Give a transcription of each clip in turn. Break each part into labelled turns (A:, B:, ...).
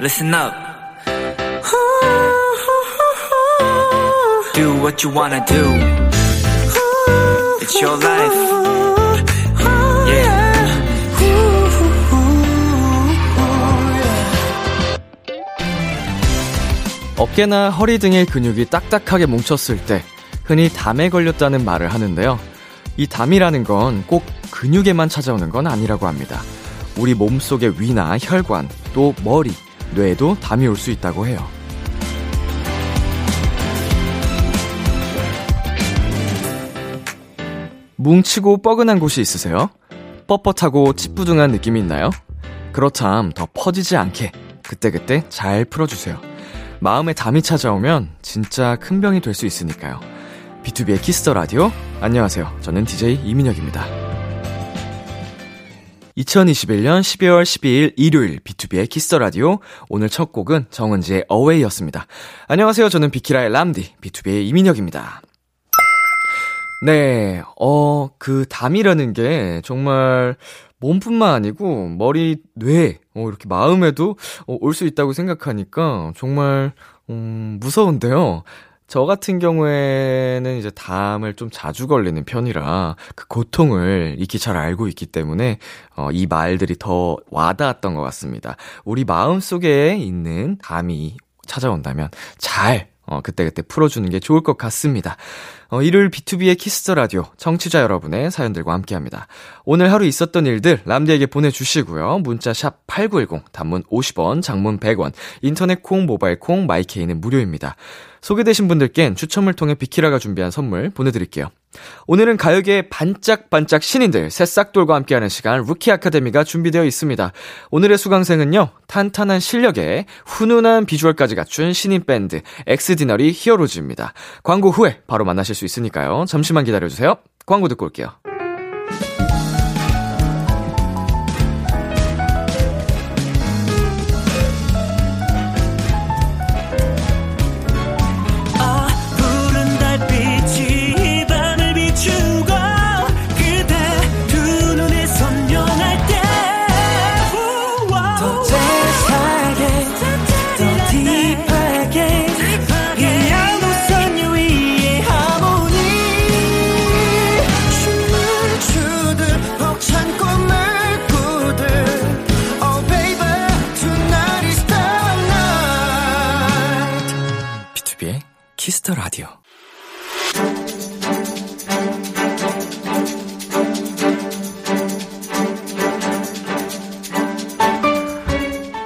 A: listen up. Do what you wanna do. It's your life. Yeah.
B: 어깨나 허리 등의 근육이 딱딱하게 뭉쳤을 때 흔히 담에 걸렸다는 말을 하는데요. 이 담이라는 건 꼭 근육에만 찾아오는 건 아니라고 합니다. 우리 몸속의 위나 혈관, 또 머리, 뇌에도 담이 올 수 있다고 해요. 뭉치고 뻐근한 곳이 있으세요? 뻣뻣하고 찌뿌둥한 느낌이 있나요? 그렇담 더 퍼지지 않게 그때그때 잘 풀어주세요. 마음에 담이 찾아오면 진짜 큰 병이 될 수 있으니까요. B2B의 키스터 라디오. 안녕하세요. 저는 DJ 이민혁입니다. 2021년 12월 12일 일요일 B2B의 키스터 라디오. 오늘 첫 곡은 정은지의 Away였습니다. 안녕하세요. 저는 비키라의 람디 BTOB의 이민혁입니다. 네, 어, 그 담이라는 게 정말 몸뿐만 아니고 머리, 뇌, 어, 이렇게 마음에도 어, 올 수 있다고 생각하니까 정말, 음, 무서운데요. 저 같은 경우에는 이제 담을 좀 자주 걸리는 편이라 그 고통을 익히 잘 알고 있기 때문에 어, 이 말들이 더 와닿았던 것 같습니다. 우리 마음 속에 있는 담이 찾아온다면 잘 어, 그때그때 풀어주는 게 좋을 것 같습니다. 어, 일요일 B2B의 키스터 라디오 청취자 여러분의 사연들과 함께 합니다. 오늘 하루 있었던 일들 람디에게 보내주시고요. 문자 샵 8910, 단문 50원, 장문 100원, 인터넷 콩, 모바일 콩, my K는 무료입니다. 소개되신 분들께는 추첨을 통해 비키라가 준비한 선물 보내드릴게요. 오늘은 가요계의 반짝반짝 신인들 새싹돌과 함께하는 시간 루키 아카데미가 준비되어 있습니다. 오늘의 수강생은요 탄탄한 실력에 훈훈한 비주얼까지 갖춘 신인 밴드 Xdinary Heroes입니다. 광고 후에 바로 만나실 수 있으니까요. 잠시만 기다려주세요. 광고 듣고 올게요.
A: Kiss the
B: Radio.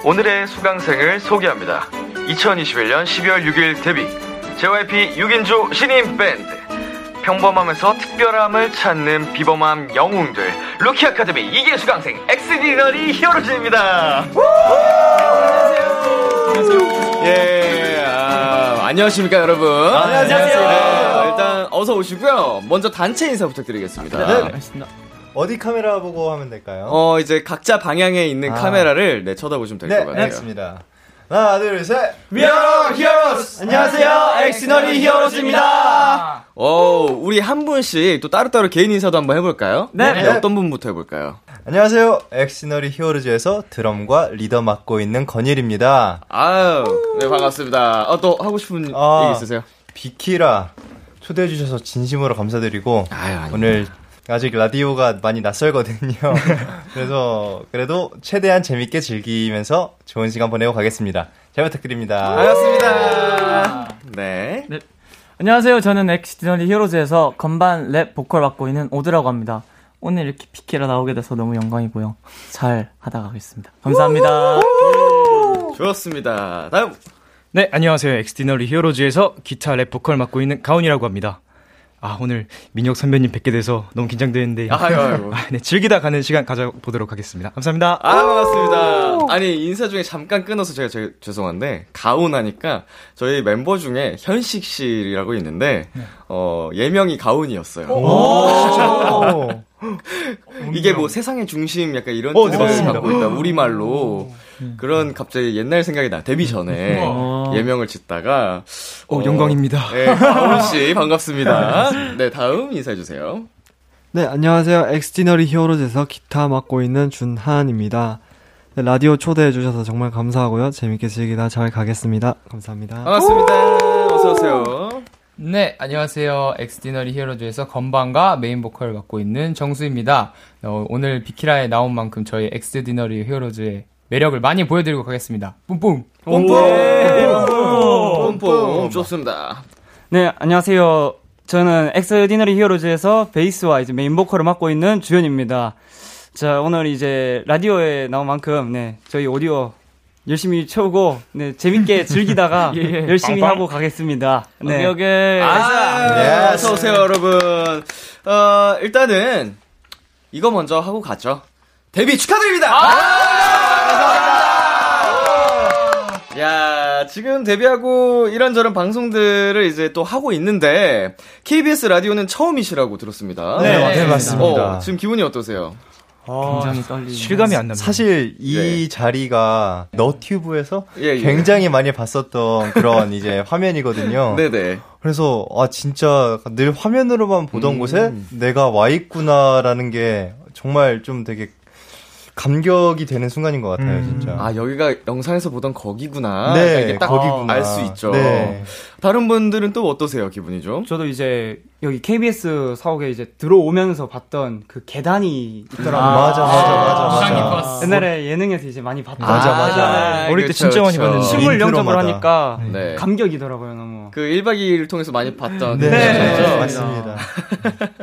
B: 오늘의 수강생을 소개합니다. 2021년 12월 6일 데뷔 JYP 6인조 신인 밴드 평범하면서 특별함을 찾는 비범함 영웅들 루키 아카데미 2기 수강생 Xdinary Heroes입니다. 안녕하세요. 예, 아, 안녕하십니까 여러분.
C: 안녕하세요.
B: 네, 일단 어서 오시고요. 먼저 단체 인사 부탁드리겠습니다.
C: 네, 알겠습니다. 어디 카메라 보고 하면 될까요?
B: 어 이제 각자 방향에 있는
C: 아.
B: 카메라를 네 쳐다보시면 될것
C: 네,
B: 같아요.
C: 알겠습니다. 하나, 둘, 셋.
B: We are heroes.
C: 안녕하세요, 엑스너리 히어로즈입니다.
B: 어, 우리 한 분씩 또 따로따로 개인 인사도 한번 해볼까요?
C: 네.
B: 어떤 분부터 해볼까요?
C: 안녕하세요. Xdinary Heroes에서 드럼과 리더 맡고 있는 건일입니다.
B: 아유, 네 반갑습니다. 어, 또 하고 싶은
C: 아.
B: 얘기 있으세요?
C: 비키라 초대해주셔서 진심으로 감사드리고
B: 아유.
C: 오늘 아직 라디오가 많이 낯설거든요. 그래서 그래도 최대한 재밌게 즐기면서 좋은 시간 보내고 가겠습니다. 잘 부탁드립니다.
B: 반갑습니다. 네.
D: 네. 안녕하세요. 저는 Xdinary Heroes에서 건반 랩 보컬 맡고 있는 오드라고 합니다. 오늘 이렇게 비키라 나오게 돼서 너무 영광이고요. 잘 하다 가겠습니다. 감사합니다.
B: 좋습니다. 다음.
E: 네, 안녕하세요. Xdinary Heroes에서 기타 랩 보컬 맡고 있는 가온이라고 합니다. 아, 오늘 민혁 선배님 뵙게 돼서 너무 긴장되는데.
B: 아유, 아유.
E: 아, 네, 즐기다 가는 시간 가져보도록 하겠습니다. 감사합니다.
B: 아, 반갑습니다. 아니, 인사 중에 잠깐 끊어서 제가 제, 죄송한데, 가온하니까 저희 멤버 중에 현식 씨라고 있는데, 어, 예명이 가온이었어요.
C: 오.
B: 이게 뭐 세상의 중심 약간 이런
C: 어, 네,
B: 뜻을. 갖고 있다. 우리말로. 그런 갑자기 옛날 생각이 나. 데뷔 전에
D: 어.
B: 예명을 짓다가.
E: 어, 영광입니다.
B: 네, 가온 씨 반갑습니다. 네, 다음 인사해 주세요.
F: 네, 안녕하세요. 엑스티너리 히어로즈에서 기타 맡고 있는 준하은입니다. 네, 라디오 초대해 주셔서 정말 감사하고요. 재밌게 즐기다 잘 가겠습니다. 감사합니다.
B: 반갑습니다. 어서 오세요.
G: 네, 안녕하세요. Xdinary Heroes에서 건반과 메인 보컬을 맡고 있는 정수입니다. 어, 오늘 비키라에 나온 만큼 저희 Xdinary Heroes의 매력을 많이 보여드리고 가겠습니다. 뿜뿜!
B: 뿜뿜! 뿜뿜! 좋습니다.
D: 네, 안녕하세요. 저는 Xdinary Heroes에서 베이스와 이제 메인 보컬을 맡고 있는 주현입니다. 자, 오늘 이제 라디오에 나온 만큼, 네, 저희 오디오 열심히 채우고, 네, 재밌게 즐기다가 열심히 하고 가겠습니다. 네.
B: 여기 아,
C: yes.
B: 어서오세요, 여러분. 어, 일단은, 이거 먼저 하고 가죠. 데뷔 축하드립니다! 감사합니다! 야, 지금 데뷔하고 이런저런 방송들을 이제 또 하고 있는데, KBS 라디오는 처음이시라고 들었습니다.
C: 네, 네, 맞습니다.
B: 어, 지금 기분이 어떠세요?
D: 굉장히 떨리는.
E: 실감이 안 납니다.
C: 사실 이
B: 네.
C: 자리가 너튜브에서
B: 예, 예.
C: 굉장히 많이 봤었던 그런 이제 화면이거든요.
B: 네네.
C: 그래서 아 진짜 늘 화면으로만 보던
B: 음.
C: 곳에 내가 와 있구나라는 게 정말 좀 되게 감격이 되는 순간인 것 같아요, 진짜.
B: 아, 여기가 영상에서 보던 거기구나.
C: 네,
B: 그러니까 이게 딱
C: 거기구나.
B: 알 수 있죠.
C: 네.
B: 다른 분들은 또 어떠세요, 기분이 좀?
D: 저도 이제 여기 KBS 사옥에 이제 들어오면서 봤던 그 계단이 있더라고요.
C: 맞아, 맞아, 맞아,
G: 인상
C: 맞아.
G: 깊었어.
D: 옛날에 예능에서 이제 많이 봤던.
C: 맞아, 맞아.
E: 어릴 때
B: 그쵸,
E: 진짜 많이. 봤는데.
D: 식물 영접을. 하니까
B: 네.
D: 감격이더라고요, 너무.
B: 그 1박 2일을 통해서 많이 봤던.
C: 네,
B: 그죠?
C: 맞습니다.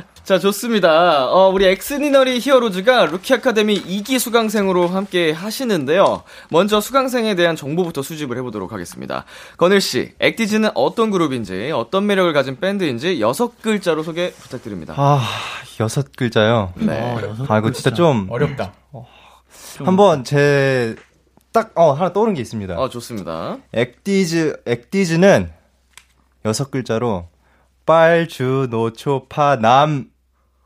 B: 자, 좋습니다. 어, 우리 Xdinary Heroes가 루키 아카데미 2기 수강생으로 함께 하시는데요. 먼저 수강생에 대한 정보부터 수집을 해보도록 하겠습니다. 건일씨, 엑디즈는 어떤 그룹인지, 어떤 매력을 가진 밴드인지 여섯 글자로 소개 부탁드립니다.
C: 아, 여섯 글자요.
B: 네.
C: 아, 이거 진짜 좀
G: 어렵다.
C: 한번 제 딱 어 하나 떠오른 게 있습니다.
B: 어, 좋습니다.
C: 엑디즈 엑디즈는 여섯 글자로 빨주노초파남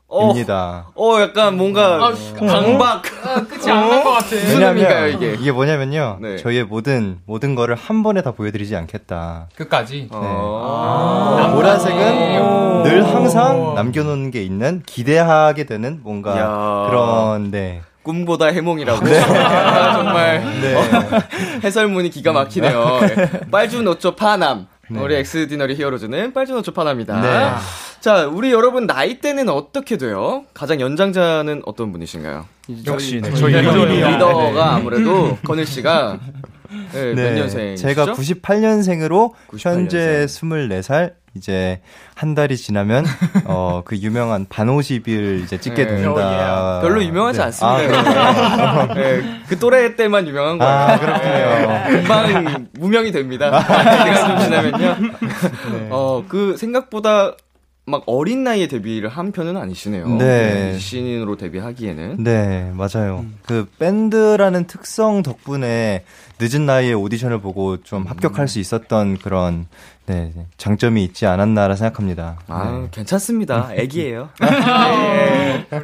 C: 입니다.
B: 어, 어, 약간 뭔가 강박.
G: 끝이 안 날 것 같아.
B: 수능인가요, 이게?
C: 이게 뭐냐면요.
B: 네.
C: 저희의 모든 모든 거를 한 번에 다 보여드리지 않겠다.
G: 끝까지.
B: 어.
C: 네. 보라색은 늘 항상 남겨놓는 게 있는 기대하게 되는 뭔가
B: 야.
C: 그런 네.
B: 꿈보다 해몽이라고. 아, 정말
C: 네.
B: 어, 해설문이 기가 막히네요. 예. 빨주노초 파남.
C: 네.
B: 우리 Xdinary Heroes는 빨주노초 파남이다.
C: 네.
B: 자, 우리 여러분 나이대는 어떻게 돼요? 가장 연장자는 어떤 분이신가요?
E: 역시 네,
G: 저희
E: 저희
G: 리더.
E: 리더예요.
B: 리더 가 아무래도 건일 씨가 네, 몇 년생이시죠?
C: 제가 98년생으로
B: 98년생.
C: 현재 24살 이제 한 달이 지나면 어 그 유명한 반오십일 이제 찍게
B: 네.
C: 된다.
B: 별로 유명하지
C: 네.
B: 않습니다.
C: 아,
B: 네, 그 또래 때만 유명한 거예요.
C: 아, 그렇군요.
B: 금방 무명이 됩니다. 시간 좀 지나면요.
C: 네.
B: 어, 그 생각보다 막 어린 나이에 데뷔를 한 편은 아니시네요.
C: 네.
B: 신인으로 데뷔하기에는.
C: 네, 맞아요. 그 밴드라는 특성 덕분에 늦은 나이에 오디션을 보고 좀 합격할 수 있었던 그런 네, 장점이 있지 않았나라 생각합니다.
B: 아,
C: 네.
B: 괜찮습니다. 애기예요.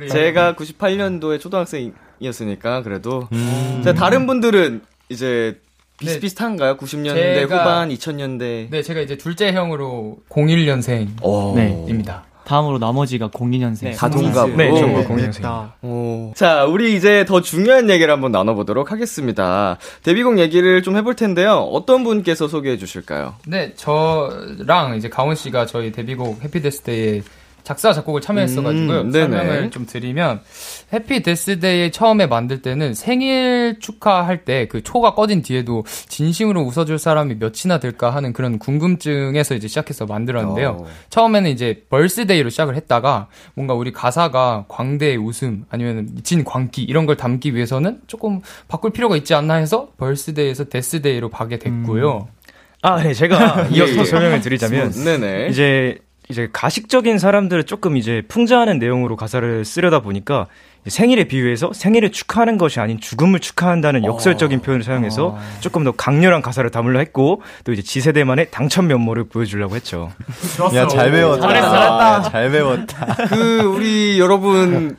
B: 네. 제가 98년도에 초등학생이었으니까 그래도
C: 음.
B: 자, 다른 분들은 이제 비슷비슷한가요? 90년대
G: 제가-
B: 후반, 2000년대.
G: 네, 제가 이제 둘째 형으로 01년생입니다.
B: 오.
D: 네. 다음으로 나머지가 02년생.
B: 네, 가동갑으로.
E: 네, 공연생.
B: 오. 자, 우리 이제 더 중요한 얘기를 한번 나눠보도록 하겠습니다. 데뷔곡 얘기를 좀 해볼 텐데요. 어떤 분께서 소개해 주실까요?
G: 네, 저랑 이제 가온 씨가 저희 데뷔곡 해피데스데이에 작사 작곡을 참여했어가지고요.
B: 음, 네네.
G: 설명을 좀 드리면 Happy Death Day 처음에 만들 때는 생일 축하할 때 그 초가 꺼진 뒤에도 진심으로 웃어줄 사람이 몇이나 될까 하는 그런 궁금증에서 이제 시작해서 만들었는데요.
B: 어.
G: 처음에는 이제 birthday로 시작을 했다가 뭔가 우리 가사가 광대의 웃음 아니면 미친 광기 이런 걸 담기 위해서는 조금 바꿀 필요가 있지 않나 해서 birthday에서 death day로 가게 됐고요.
E: 아, 네, 제가 이어서
B: 예, 예.
E: 설명을 드리자면
B: 네네.
E: 이제 이제 가식적인 사람들을 조금 이제 풍자하는 내용으로 가사를 쓰려다 보니까 생일에 비유해서 생일을 축하하는 것이 아닌 죽음을 축하한다는 역설적인 표현을 사용해서 조금 더 강렬한 가사를 담으려 했고 또 이제 Z세대만의 당찬 면모를 보여주려고 했죠.
C: 야, 잘 배웠다.
G: 잘했어.
C: 잘 배웠다.
B: 그, 우리 여러분,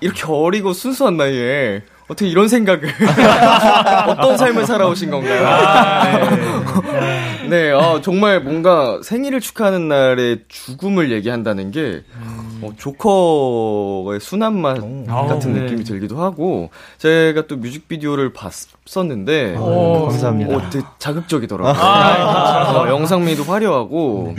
B: 이렇게 어리고 순수한 나이에 어떻게 이런 생각을, 어떤 삶을 살아오신 건가요? 네, 아, 정말 뭔가 생일을 축하하는 날에 죽음을 얘기한다는 게, 어, 조커의 순한 맛 같은
D: 네.
B: 느낌이 들기도 하고 제가 또 뮤직비디오를 봤었는데
C: 오, 감사합니다.
B: 어, 되게 자극적이더라고요. 어, 영상미도 화려하고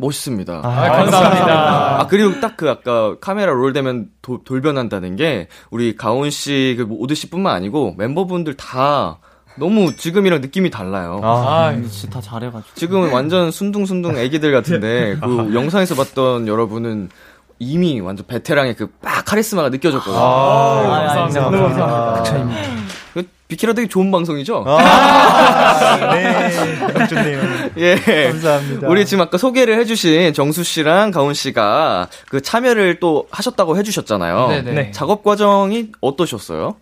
B: 멋있습니다.
G: 감사합니다.
B: 아 그리고 딱 그 아까 카메라 롤 되면 도- 돌변한다는 게 우리 가온 씨 그 오드 씨뿐만 아니고 멤버분들 다 너무 지금이랑 느낌이 달라요.
G: 아,
D: 진짜 다 잘해가지고.
B: 지금은 완전 순둥순둥 애기들 같은데 그 영상에서 봤던 여러분은 이미 완전 베테랑의 그 빡 카리스마가 느껴졌거든요.
D: 아,
C: 감사합니다.
B: 그 비키라 되게 좋은 방송이죠?
C: 네, 좋네요.
B: 예.
C: 감사합니다.
B: 우리 지금 아까 소개를 해주신 정수 씨랑 가온 씨가 그 참여를 또 하셨다고 해주셨잖아요.
G: 네네. 네.
B: 작업 과정이 어떠셨어요?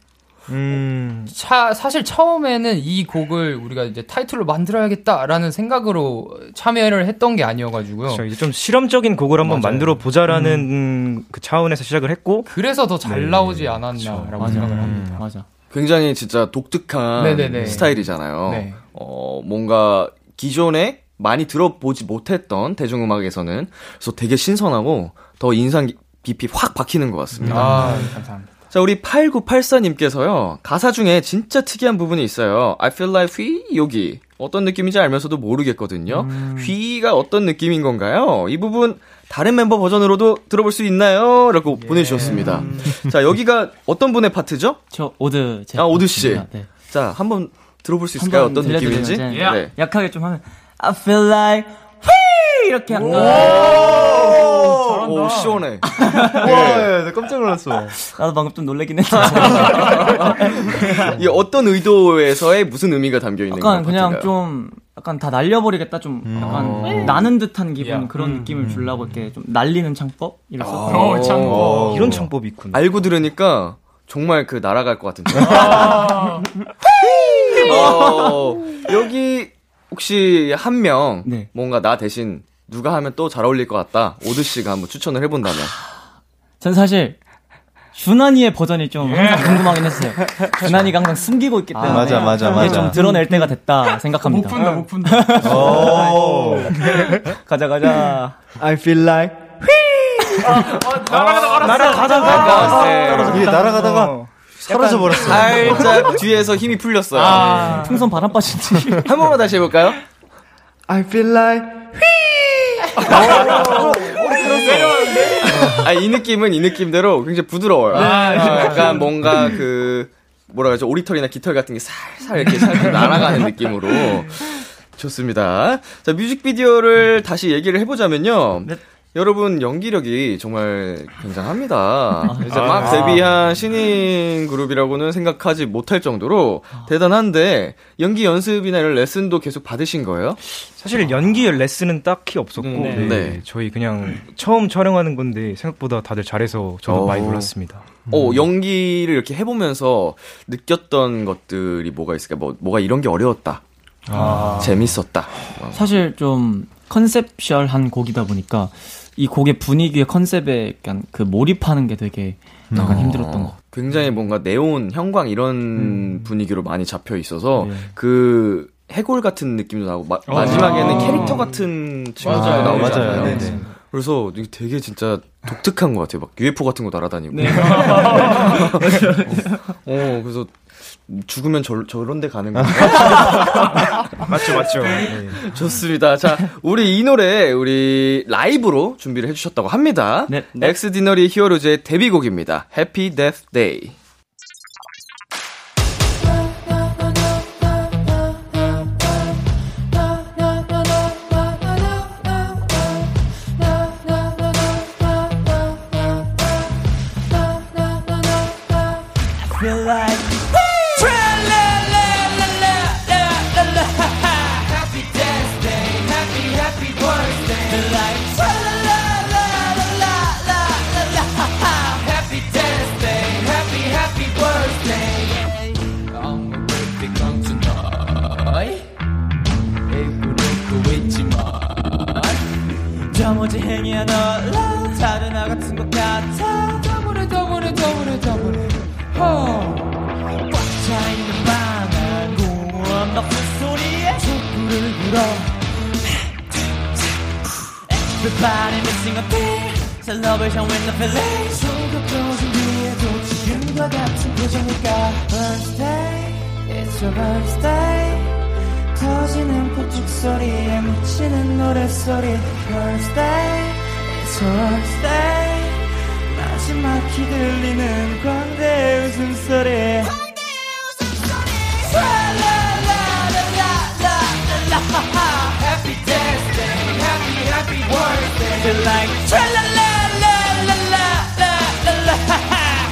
C: 음,
G: 차, 사실 처음에는 이 곡을 우리가 이제 타이틀로 만들어야겠다라는 생각으로 참여를 했던 게 아니어가지고요.
E: 그렇죠. 이제 좀 실험적인 곡을 한번
G: 맞아요.
E: 만들어 보자라는 음, 그 차원에서 시작을 했고
G: 그래서 더 잘 나오지 않았나라고 생각을 합니다.
D: 맞아.
B: 굉장히 진짜 독특한
G: 네네네.
B: 스타일이잖아요.
G: 네.
B: 어, 뭔가 기존에 많많이 들어보지 못했던 대중음악에서는 그래서 되게 신선하고 더 인상 깊이 확 박히는 것 같습니다.
G: 아, 감사합니다.
B: 자, 우리 8984님께서요, 가사 중에 진짜 특이한 부분이 있어요. I feel like 휘, 여기. 어떤 느낌인지 알면서도 모르겠거든요. 휘가 어떤 느낌인 건가요? 이 부분 다른 멤버 버전으로도 들어볼 수 있나요? 라고 보내주셨습니다. 자, 여기가 어떤 분의 파트죠?
D: 저 오드. 제
B: 아, 오드씨.
D: 네.
B: 자, 한번 들어볼 수 있을까요? 어떤 느낌인지? 네.
D: 약하게 좀 하면 I feel like 휘 이렇게 약간
B: 오, 시원해.
C: 와, 네, 깜짝 놀랐어.
D: 나도 방금 좀 놀래긴 했어.
B: 이게 어떤 의도에서의 무슨 의미가 담겨 있는
D: 약간
B: 것
D: 그냥? 좀 약간 다 날려버리겠다 좀 약간 나는 듯한 기분
G: 야.
D: 그런 느낌을 주려고 이렇게 좀 날리는 창법 썼거든요.
G: 어, 참.
B: 어.
E: 이런 창법이 있군요.
B: 알고 들으니까 정말 그 날아갈 것 같은데. 어, 여기 혹시 한명
D: 네.
B: 뭔가 나 대신 누가 하면 또 잘 어울릴 것 같다. 오드 씨가 한번 추천을 해본다면.
D: 전 사실 준환이의 버전이 좀 항상 궁금하긴 했어요. 준환이가 항상 숨기고 있기 때문에
C: 맞아, 맞아,
D: 이게
C: 맞아.
D: 좀 드러낼 때가 됐다 생각합니다.
G: 못 푼다.
C: 오.
D: 가자 가자.
C: I feel like.
B: 날아가다가 네.
C: 이게 날아가다가 사라져 버렸어.
B: 살짝 뒤에서 힘이 풀렸어요.
D: 풍선 바람 빠진 지.
B: 한 번만 다시 해볼까요?
C: I feel like.
B: 아, 이 느낌은 이 느낌대로 굉장히 부드러워요. 약간 뭔가 그, 뭐라 그러죠? 오리털이나 깃털 같은 게 살살 이렇게 살짝 날아가는 느낌으로. 좋습니다. 자, 뮤직비디오를 다시 얘기를 해보자면요. 여러분 연기력이 정말 굉장합니다. 이제 막 데뷔한 신인 그룹이라고는 생각하지 못할 정도로 대단한데 연기 연습이나 이런 레슨도 계속 받으신 거예요?
E: 사실 연기 레슨은 딱히 없었고
B: 네.
E: 네,
B: 네.
E: 저희 그냥 처음 촬영하는 건데 생각보다 다들 잘해서 저도
B: 어.
E: 많이 놀랐습니다.
B: 어, 연기를 이렇게 해보면서 느꼈던 것들이 뭐가 있을까요? 뭐, 뭐가 이런 게 어려웠다. 재밌었다.
D: 사실 좀 컨셉셜한 곡이다 보니까 이 곡의 분위기의 컨셉에 약간 그 몰입하는 게 되게 약간 힘들었던 것 같아요.
B: 굉장히 뭔가 네온, 형광 이런 분위기로 많이 잡혀 있어서
D: 네.
B: 그 해골 같은 느낌도 나고 마, 마지막에는 캐릭터 같은 친구들도
G: 맞아요.
B: 나오잖아요.
C: 맞아요. 네, 네.
B: 그래서 이게 되게 진짜 독특한 것 같아요. 막 UFO 같은 거 날아다니고. 어, 그래서 죽으면 저, 저런 데 가는 건가?
E: 맞죠, 맞죠.
B: 좋습니다. 자, 우리 이 노래 우리 라이브로 준비를 해주셨다고 합니다.
D: 네, 네.
B: Xdinary Heroes의 데뷔곡입니다. Happy Death Day.
D: 저머지 Everybody missing a beat
A: celebration with the feeling 손꼽도 준비해도 지금과 같은 표정일까 Birthday It's your birthday 터지는 폭죽 소리에 묻히는 노랫소리 Birthday It's your birthday 마지막히 들리는 광대의 웃음소리 Feel like tra-la-la-la-la-la-la-la.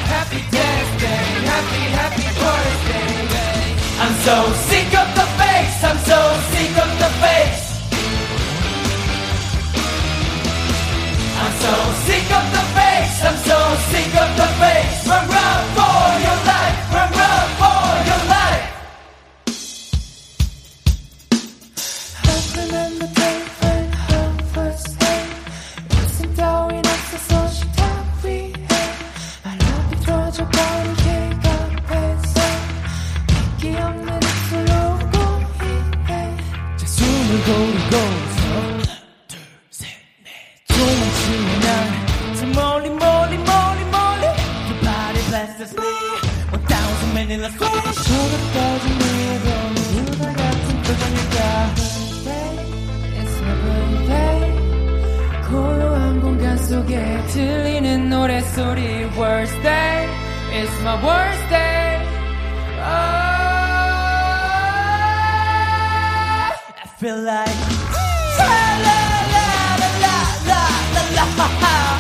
A: Happy birthday, happy, happy birthday. I'm so sick of the face, I'm so sick of the face. I'm so sick of the face, I'm so sick of the face. Feel like Tra-la-la-la-la-la-la.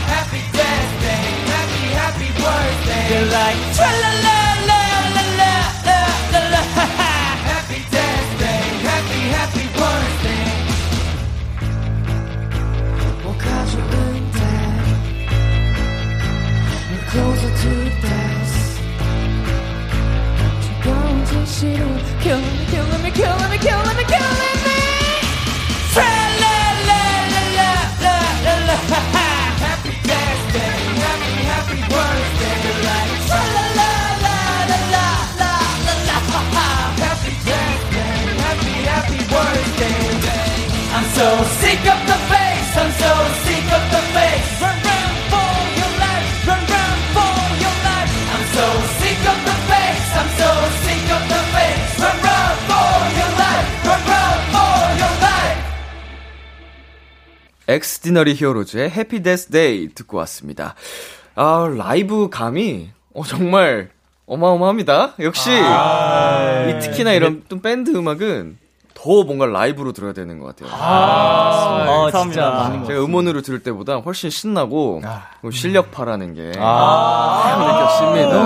A: Happy birthday, happy, happy birthday. Feel like tra-la-la-la-la-la-la-la. Happy birthday, happy, happy birthday. 뭐 가져은 데 We're closer to death. 즐거운 진실은 killing me, killing me, killing me, killing me,
B: Xdinary Heroes의 Happy Death Day 듣고 왔습니다. 아, 라이브 감이 어, 정말 어마어마합니다. 역시 이 특히나 이런 또 밴드 음악은 더 뭔가 라이브로 들어야 되는 것 같아요.
D: 아, 진짜.
B: 제가 음원으로 들을 때보다 훨씬 신나고 그 실력파라는 게
C: 아.
B: 확 느껴집니다.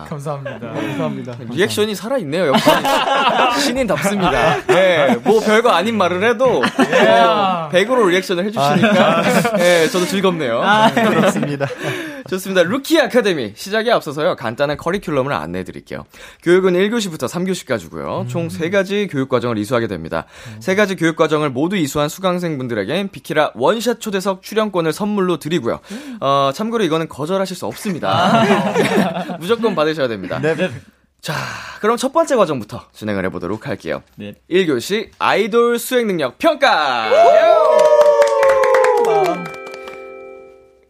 B: 야.
G: 감사합니다.
F: 감사합니다.
B: 리액션이 살아있네요, 역시. 신인답습니다. 네, 뭐 별거 아닌 말을 해도, 어, 100으로 리액션을 해주시니까, 네, 저도 즐겁네요.
C: 그렇습니다.
B: 좋습니다. 루키 아카데미. 시작에 앞서서요, 간단한 커리큘럼을 안내해 드릴게요. 교육은 1교시부터 3교시까지고요. 총 3가지 교육 과정을 이수하게 됩니다. 3가지 교육 과정을 모두 이수한 수강생분들에겐 비키라 원샷 초대석 출연권을 선물로 드리고요. 어, 참고로 이거는 거절하실 수 없습니다. 무조건 받으셔야 됩니다. 자, 그럼 첫 번째 과정부터 진행을 해보도록 할게요.
D: 네.
B: 1교시 아이돌 수행 능력 평가!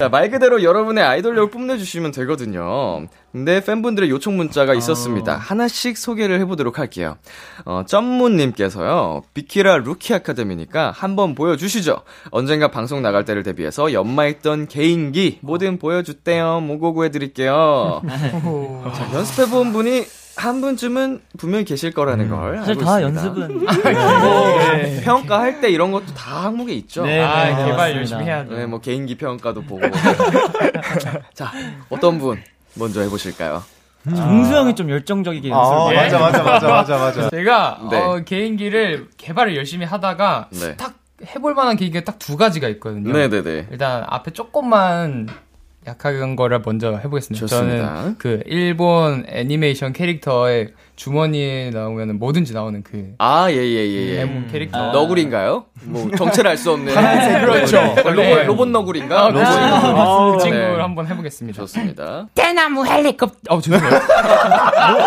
B: 자, 말 그대로 여러분의 아이돌력을 뽐내주시면 되거든요. 근데 팬분들의 요청 문자가 있었습니다. 하나씩 소개를 해보도록 할게요. 어, 점문님께서요, 비키라 루키 아카데미니까 한번 보여주시죠. 언젠가 방송 나갈 때를 대비해서 연마했던 개인기 뭐든 보여줬대요. 모고고 해드릴게요. 자, 연습해본 분이 한 분쯤은 분명히 계실 거라는 걸
H: 사실
B: 알고
H: 다
B: 있습니다.
H: 연습은
B: 뭐, 평가할 때 이런 것도 다 항목에 있죠.
H: 네,
G: 아,
H: 네,
G: 개발. 열심히 해야죠.
B: 네, 뭐 개인기 평가도 보고. 자, 어떤 분 먼저 해보실까요?
H: 종수 형이 좀 열정적이게
C: 아,
H: 연습을
C: 맞아, 맞아, 맞아, 맞아, 맞아.
G: 제가
B: 네.
G: 어, 개인기를 개발을 열심히 하다가
B: 네.
G: 딱 해볼 만한 개인기가 딱 두 가지가 있거든요.
B: 네네네.
G: 일단 앞에 조금만 약한 거를 먼저 해보겠습니다.
B: 좋습니다.
G: 저는 그 일본 애니메이션 캐릭터의 주머니에 나오면 뭐든지 나오는 그
B: 아, 예, 예, 예. 예.
G: 데몬 캐릭터.
B: 너구리인가요? 뭐, 정체를 알 수 없는.
G: 그렇죠.
B: 로봇,
G: 네.
B: 로봇 너구리인가?
G: 아, 그렇죠.
B: 로봇.
G: 그 친구를
B: 네.
G: 한번 해보겠습니다.
B: 좋습니다.
G: 대나무 헬리콥터. 어, 죄송해요.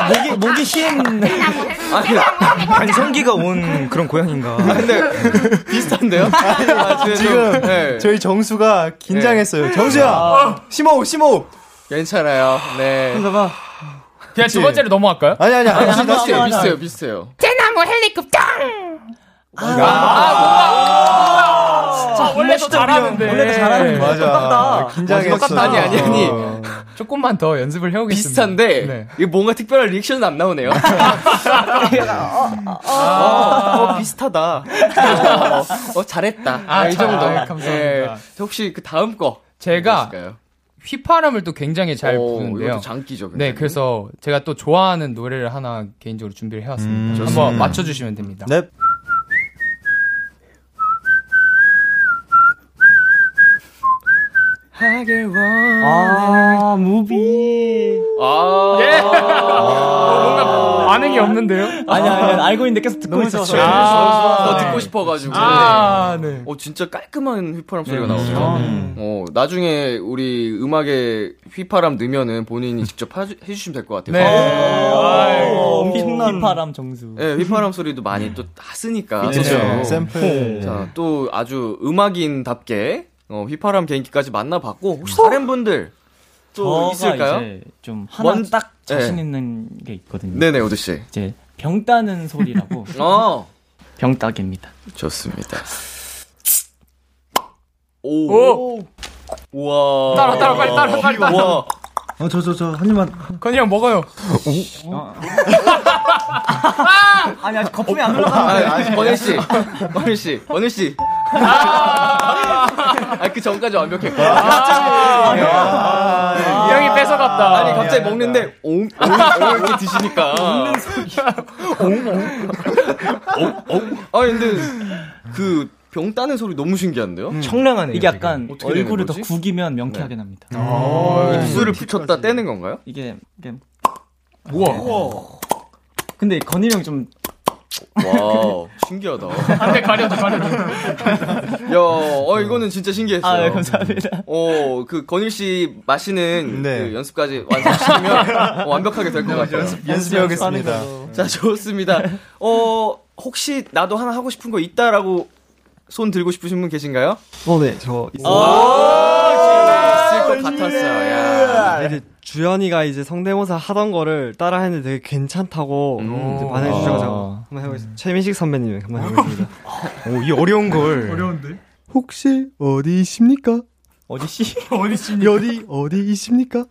H: 목이 목이 쉰.
E: 반성기가 온 그런 고양인가.
B: 근데, 비슷한데요? 아, 지금,
C: 지금
B: 좀, 네.
C: 저희 정수가 긴장했어요. 정수야, 심호흡, 심호흡.
B: 괜찮아요. 네.
G: 그냥 두 번째로 넘어갈까요?
C: 아니 아니 아니.
B: 비슷해요, 비슷해요, 비슷해요.
G: 대나무 헬리콥터.
H: 아,
G: 원래 더 잘하는데.
H: 원래 더 잘하는 거.
C: 맞아. 긴장했어.
B: 똑같다. 아니, 아니, 아니.
C: 어.
G: 조금만 더 연습을 해오겠습니다.
B: 비슷한데,
G: 네.
B: 이게 뭔가 특별한 리액션은 안 나오네요. 어, 어, 비슷하다. 어, 어, 잘했다.
G: 아,
B: 이 정도.
G: 잘, 감사합니다.
B: 예. 혹시 그 다음 거.
G: 제가? 휘파람을 또 굉장히 잘
B: 오,
G: 부는데요.
B: 이것도 장기죠.
G: 네,
B: 굉장히.
G: 그래서 제가 또 좋아하는 노래를 하나 개인적으로 준비를 해왔습니다.
C: 음,
G: 한번. 맞춰주시면 됩니다.
C: 네.
B: 하길 원.
H: 아 무비.
B: 아.
G: 예. 뭔가 반응이 없는데요?
H: 아니 아니 알고 있는데 계속 듣고 있어서.
B: 아, 더
G: 네.
B: 듣고 싶어가지고.
G: 아, 네.
B: 어, 진짜 깔끔한 휘파람 소리가
H: 네,
B: 나오죠.
H: 음.
B: 어, 나중에 우리 음악에 휘파람 넣으면은 본인이 직접 하, 해주시면 될 것 같아요.
G: 네.
H: 어,
G: 아이고.
H: 엄청난 휘파람 정수.
B: 네, 휘파람 소리도 많이 또 하으니까.
C: 그렇죠.
B: 그죠?
C: 샘플.
B: 자, 또 아주 음악인답게 어, 휘파람 개인기까지 만나봤고 혹시 다른 분들 또 있을까요?
H: 이제 좀 하나
B: 먼-
H: 딱 자신
B: 네.
H: 있는 게 있거든요.
B: 네네, 오드 씨.
H: 이제 병 따는 소리라고
B: 어,
H: 병 따기입니다.
B: 좋습니다. 오. 우와.
G: 따라, 따라, 빨리 따라, 빨리 따라.
F: 어, 저, 저, 저, 한 입만.
G: 건이 형 먹어요.
H: 아니 아직 거품이 안
B: 아,
H: 올라가.
B: 아, 건일 씨, 건일 씨, 건일 씨. 아, 그 전까지 완벽했고. 아,
G: 이 형이 뺏어갔다.
B: 아니 갑자기 먹는데 옹, 옹, 옹 이렇게 드시니까. 먹는 소리. 옹, 옹, 옹. 아 근데 그 병 따는 소리 너무 신기한데요?
E: 청량하네요.
H: 이게 약간 얼굴을 더? 구기면 명쾌하게 납니다.
B: 입술을 붙였다 떼는 건가요?
H: 이게 이게
G: 우와.
H: 근데 건일 형이 좀
B: 와, 신기하다.
G: 안돼 가려줘 가려줘.
B: 야, 어 이거는 진짜 신기했어요.
H: 아, 네, 감사합니다.
B: 어, 그 건일 씨 마시는
C: 네.
B: 그 연습까지 완성시키면 어, 완벽하게 될 것 같아요.
C: 연습해오겠습니다.
B: 자, 좋습니다. 어, 혹시 나도 하나 하고 싶은 거 있다라고 손 들고 싶으신 분 계신가요?
F: 어, 네, 저 있어요.
B: 있을 것 같았어요. 야.
F: 이제 주연이가 이제 성대모사 하던 거를 따라 했는데 되게 괜찮다고
B: 음.
F: 이제 반해 주셔서
H: 아.
F: 한번 해보겠습니다. 최민식 선배님 한번 해보겠습니다.
E: 오, 이 어려운 걸.
F: 혹시 어디 있습니까?
H: 어디 씨?
F: 어디 어디 있습니까?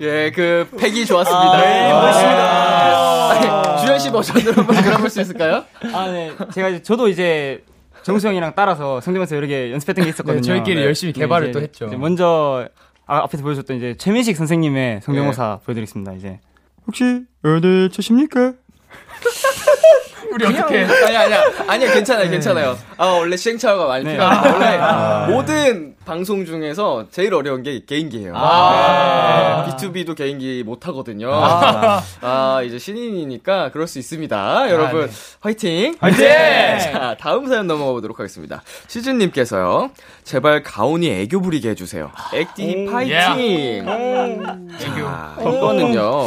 B: 예, 그 팩이 좋았습니다.
H: 아, 네,
B: 멋있습니다. 아니, 주현 씨 버전으로 한번 들어볼 수 있을까요?
D: 아, 네. 제가 이제 저도 이제 정수 형이랑 따라서 성대모사 여러 개 연습했던 게 있었거든요.
G: 네, 저희끼리 열심히
D: 네,
G: 개발을 또 했죠.
D: 이제 먼저 아, 앞에서 보여줬던 이제 최민식 선생님의 성대모사 보여드리겠습니다. 이제
F: 혹시 어디 계십니까?
G: 우리 어떻게?
B: 아니, 아니야. 아니야, 괜찮아요, 괜찮아요. 아, 원래 시행착오가 많이
D: 네.
B: 필요합니다. 원래 모든 방송 중에서 제일 어려운 게 개인기예요.
G: 아.
B: 네. B2B도 개인기 못 하거든요. 아. 이제 신인이니까 그럴 수 있습니다. 여러분, 화이팅!
G: 화이팅!
B: 자, 다음 사연 넘어가 보도록 하겠습니다. 시즈님께서요, 제발 가온이 애교 부리게 해주세요. 액티 파이팅! 자, 이거는요,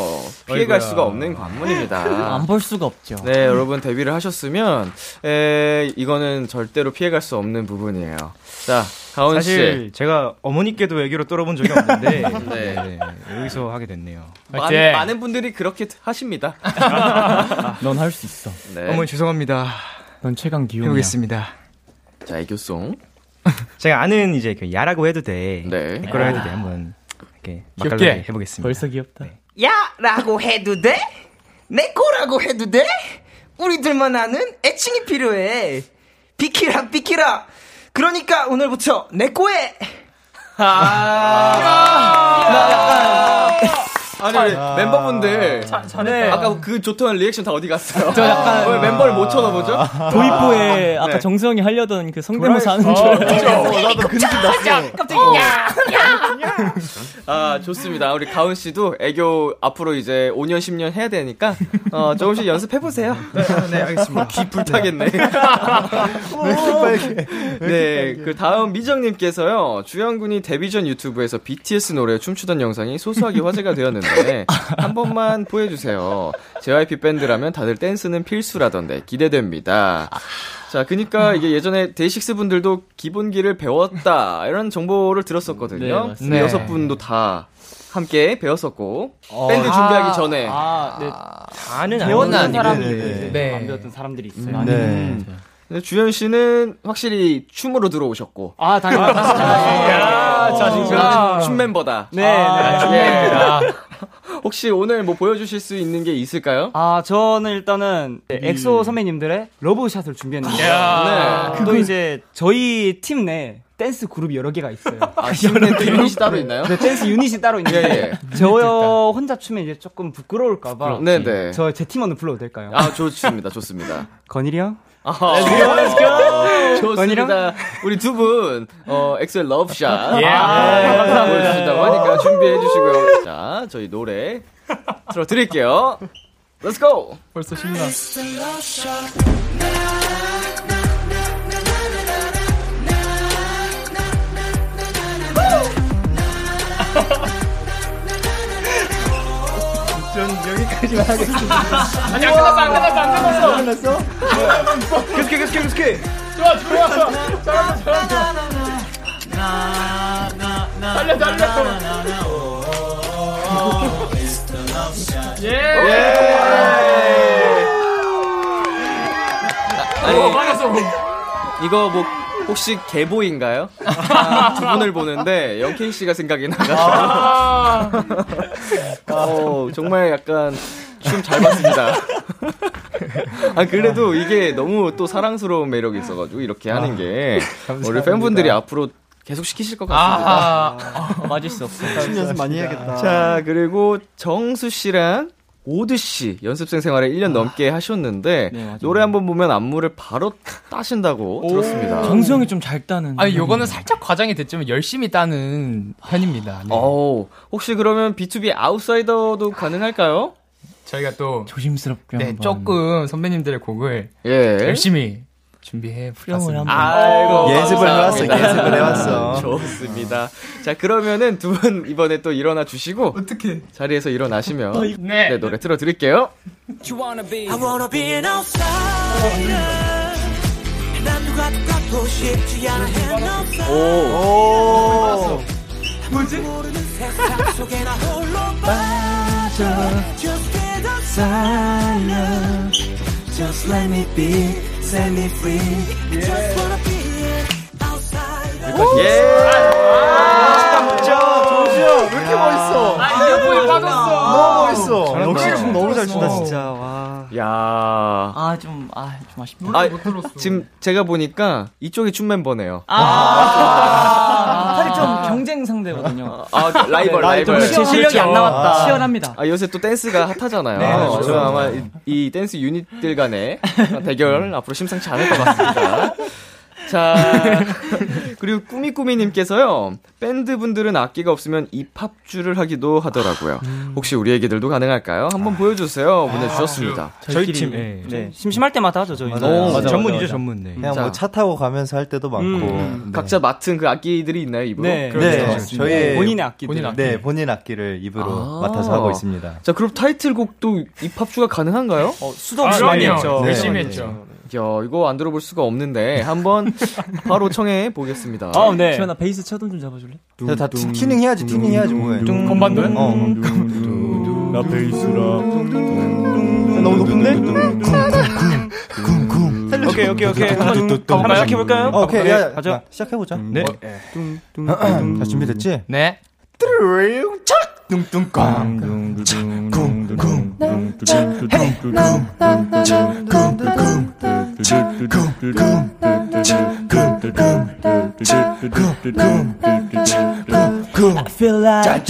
B: 피해갈. 수가 없는 관문입니다.
H: 안 볼 수가 없죠.
B: 네, 여러분 데뷔를 하셨으면 에, 이거는 절대로 피해갈 수 없는 부분이에요. 자, 가온 씨.
E: 사실 제가 어머니께도 애교로 떨어본 적이 없는데
B: 네.
E: 네, 여기서 하게 됐네요.
B: 많! 많은 분들이 그렇게 하십니다.
H: 넌 할 수 있어.
B: 네.
E: 어머니 죄송합니다.
H: 넌 최강 기용이야.
E: 해보겠습니다.
B: 자, 애교송.
E: 제가 아는 이제 그 야라고 해도 돼.
B: 네.
E: 이거라 해도 돼. 한번
G: 귀엽게.
E: 맛깔나게 해보겠습니다.
H: 벌써 귀엽다.
I: 야라고 해도 돼? 내 거라고 해도 돼? 우리들만 아는 애칭이 필요해. 비키라, 비키라. 그러니까 오늘부터 내 거에.
B: 아 니, 우리 멤버분들.
H: 네.
B: 아까 그 좋던 리액션 다 어디 갔어요?
H: 저 약간-
B: 왜 멤버를 못 쳐다보죠?
H: 도입부에 아 까
B: 네.
H: 정수영이 하려던 그 성대모사 하는 줄 알았어요.
C: 나도 그 느낌 났어.
H: 깜짝이야.
B: 아, 좋습니다. 우리 가은 씨도 애교 앞으로 이제 5년, 10년 해야 되니까, 어, 조금씩 연습해 보세요. 네, 알겠습니다. 귀 불타겠네. 네, 그 다음 미정 님께서요, 주영 군이 데뷔 전 유튜브에서 BTS 노래 춤추던 영상이 소소하게 화제가 되었는데, 한 번만 보여주세요. JYP 밴드라면 다들 댄스는 필수라던데, 기대됩니다. 자, 그니까 이게 예전에 데이식스 분들도 기본기를 배웠다, 이런 정보를
H: 네,
B: 들었었거든요.
H: 맞습니다.
B: 네, 여섯 분도 다 함께 배웠었고, 밴드 준비하기 전에.
D: 아, 네.
E: 다는 아니고.
D: 사람이
C: 네,
D: 있고,
G: 네.
D: 안 배웠던 사람들이 있어요.
C: 네.
B: 근데 주현 씨는 확실히 춤으로 들어오셨고.
D: 아, 당연히.
B: 야,
D: 자신감.
B: 춤 멤버다.
D: 네, 네.
B: 아, 예. 혹시 오늘 뭐 보여주실 수 있는 게 있을까요?
D: 아, 저는 일단은 네, 엑소 선배님들의 Love Shot을 준비했는데.
G: 야.
D: 네. 또 이제 저희 팀 내 댄스 그룹이 여러 개가 있어요.
B: 아, 팀내 유닛이 따로 있나요?
D: 네, 댄스 유닛이 따로 있는데
B: 예,
D: 저 혼자 추면 이제 조금 부끄러울까봐
B: 네네.
D: 저 제 팀원을 불러도 될까요?
B: 아, 좋습니다. 좋습니다.
D: 건일이 형?
B: 아, 좋습니다.
D: 건일이랑?
B: 우리 두 분, 어, 엑소의 Love Shot.
G: 예.
B: 아, 보여주신다고 하니까 준비해 주시고요. 자, 저희 노래 틀어드릴게요. Let's go!
G: 벌써 신나. 아니 안 끝났어 안 끝났어 안 끝났어.
C: 계속해, 계속해, 계속해.
G: 좋아 좋아. 잘한다 잘한다. 달려 달려. 예.
B: 아니,
G: 어, 맞았어.
B: 이거 뭐, 혹시 개보인가요? 아, 두 분을 보는데, 영케이 씨가 생각이 나가지고. 어, 정말 약간, 춤 잘 봤습니다. 아, 그래도 이게 너무 또 사랑스러운 매력이 있어가지고, 이렇게 하는 게, 우리 팬분들이 앞으로 계속 시키실 것 같습니다.
G: 아.
H: 맞을 수 없어.
F: 춤 연습 많이 해야겠다.
B: 자, 그리고 정수 씨랑 오드 씨 연습생 생활을 1년 넘게 하셨는데
H: 네.
B: 노래 한번 보면 안무를 바로 따신다고 들었습니다.
H: 정수영이 좀 잘 따는.
G: 아니 요거는 살짝 과장이 됐지만 열심히 따는 편입니다. 네.
B: 어, 혹시 그러면 B2B 아웃사이더도 가능할까요?
G: 저희가 또
H: 조심스럽게
G: 네,
H: 한번.
G: 조금 선배님들의 곡을
B: 예.
G: 열심히 준비해
H: 후렴을. 한번.
B: 아이고,
C: 예습을 해왔어. 예습을 해왔어.
B: 좋습니다. 자, 그러면은 두 분 이번에 또 일어나 주시고
G: 어떻게?
B: 자리에서 일어나시면
G: 네.
B: 네, 노래 틀어 드릴게요.
A: I wanna be an outsider. 난 누가 똑같고 싶지 outside. Just outside. Let me be, set me free. Just wanna be an outsider.
B: 예.
C: 진짜, 정수야, 왜 이렇게 멋있어?
G: 아, 이어폰이 빠졌어.
C: 너무 멋있어.
F: 역시 춤 너무 잘
H: 어.
F: 춘다, 진짜. 와.
B: 야.
H: 아, 좀, 아, 좀 아쉽네.
B: 아, 지금 제가 보니까 이쪽이 춤 멤버네요.
H: 아, 좀 경쟁 상대거든요.
B: 아, 라이벌, 라이벌.
H: 제 실력이 안 나왔다. 치열합니다.
B: 아, 요새 또 댄스가 핫하잖아요.
H: 네, 맞아요.
B: 그래서 아마 이, 이 댄스 유닛들 간의 대결 앞으로 심상치 않을 것 같습니다. 자, 그리고 꾸미꾸미님께서요, 밴드분들은 악기가 없으면 입합주를 하기도 하더라고요. 혹시 우리 애기들도 가능할까요? 한번 보여주세요. 보내주셨습니다.
E: 저희 팀, 예.
D: 네. 심심할 때마다 하죠.
B: 오,
C: 맞아,
E: 전문이죠,
C: 맞아.
E: 전문. 네.
C: 그냥
B: 자.
C: 뭐차 타고 가면서 할 때도 많고.
D: 음.
C: 네.
B: 각자 맡은 그 악기들이 있나요, 입으로?
D: 네.
C: 네,
D: 그렇죠.
C: 저희
D: 본인의 악기들.
G: 본인 악기.
C: 네, 본인 악기를 입으로
B: 아.
C: 맡아서 하고 있습니다.
B: 자, 그럼 타이틀곡도 입합주가 가능한가요?
D: 어, 수도 없이 많이 했죠.
C: 네.
G: 열심히
C: 네.
G: 했죠.
B: 야, 이거 안 들어볼 수가 없는데 한번 바로 청해 보겠습니다.
D: 아, 네.
H: 주연아, 베이스 차돈 좀 잡아줄래?
C: 다, 다 튜- 튜닝 해야지, 튜닝 해야지, 뭐해.
G: 건반도요?
C: 어.
F: 나 베이스라.
C: 너무 높은데?
D: 오케이, 오케이, 오케이. 한번, 시작해볼까요?
C: 어, 오케이, 야, 야,
D: 가죠.
C: 자, 시작해보자.
E: 네.
C: 자, 준비됐지?
G: 네.
A: I feel like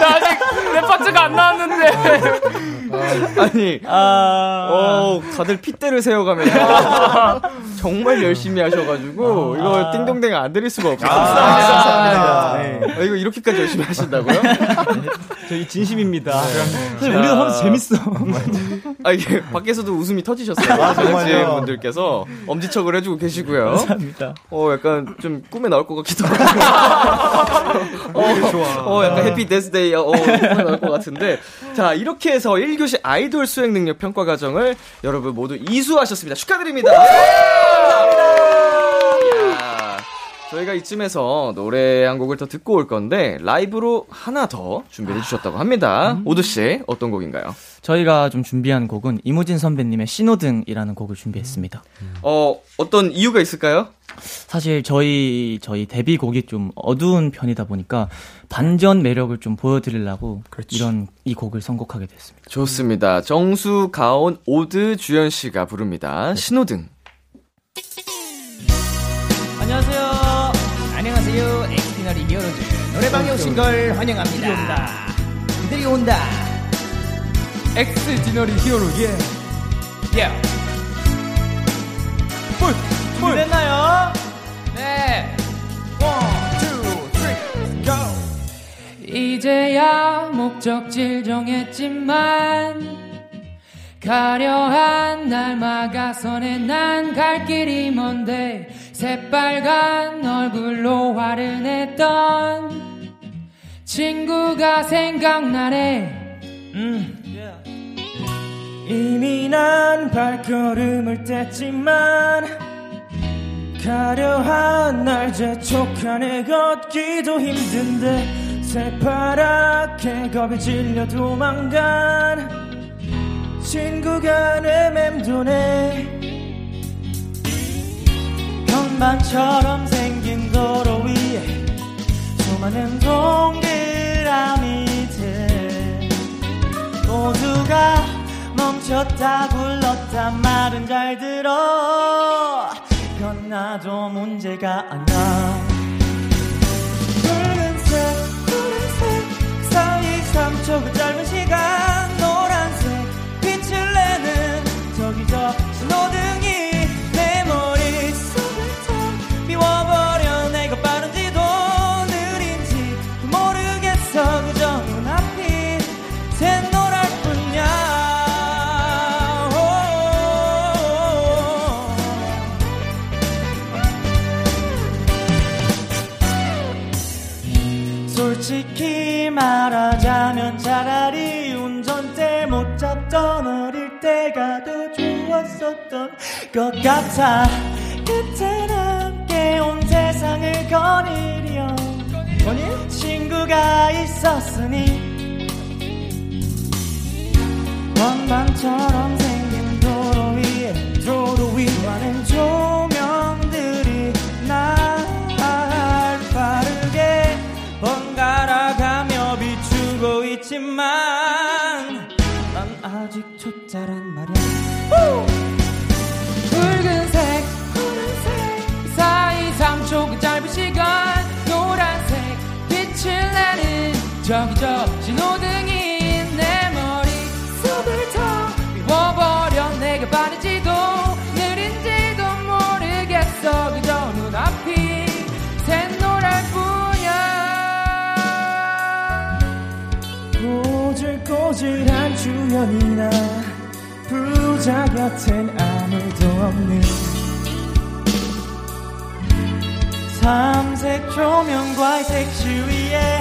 G: 나 아직 내 파트가 안 나왔는데.
B: 아니, 어, 다들 핏대를 세워가면서 정말 열심히 하셔가지고 이거 띵동댕 안 드릴 수가 없어요.
H: 감사합니다.
B: 네. 아, 이거 이렇게까지 열심히 하신다고요?
H: 저희 진심입니다.
B: 네.
H: 사실 우리가 하면서 재밌어.
B: 아 이게 밖에서도 웃음이 터지셨어요.
H: 아, 정말요?
B: 분들께서 엄지척을 해주고 계시고요.
H: 감사합니다.
B: 어 약간 좀 꿈에 나올 것 같기도 하고. 어,
F: 좋아.
B: 어 약간 Happy Death Day 어 꿈에 나올 것 같은데. 자 이렇게 해서 1교시 아이돌 수행 능력 평가 과정을 여러분 모두 이수하셨습니다. 축하드립니다. 이야, 저희가 이쯤에서 노래 한 곡을 더 듣고 올 건데 라이브로 하나 더 준비해 주셨다고 합니다. 오드 씨 어떤 곡인가요?
H: 저희가 좀 준비한 곡은 이무진 선배님의 신호등이라는 곡을 준비했습니다.
B: 어 어떤 이유가 있을까요?
H: 사실 저희 저희 데뷔곡이 좀 어두운 편이다 보니까 반전 매력을 좀 보여드리려고 이런 이 곡을 선곡하게 됐습니다.
B: 좋습니다. 정수, 가온, 오드, 주현 씨가 부릅니다. 신호등.
I: 안녕하세요. 안녕하세요. Xdinary Heroes 노래방에 오신 걸 환영합니다. 그들이 온다.
G: Xdinary Heroes 예. 예. 네.
I: One, two, three, go.
G: 이제야 목적지를 정했지만 가려한 날 막아서네 난 갈 길이 먼데 새빨간 얼굴로 화를 냈던 친구가 생각나네
I: 음. 이미 난 발걸음을 뗐지만 가려한 날 재촉하네 걷기도 힘든데 새파랗게 겁에 질려 도망간 친구가 내 맴도네 현반처럼 생긴 도로 위에 수많은 동그라미들 모두가 멈췄다 굴렀다 말은 잘 들어. 그건 나도 문제가 아냐 붉은색 푸른색 사이 3초 그 짧은 시간 좋았었던 것 같아. 그땐 함께 온 세상을 거닐려. 거닐? 친구가 있었으니. 원반처럼 생긴 도로 위에 도로 위 많은 조명들이 날 빠르게 번갈아가며 비추고 있지만 난 아직 초짜란 말이야
G: 저기 저 신호등이 내 머릿속을 다 비워버려 내가 빠른지도 느린지도 모르겠어. 그저 눈앞이 샛노랄 뿐이야.
I: 꼬질꼬질한 주연이나 부자 곁엔 아무도 없는 삼색 조명과 색시 위에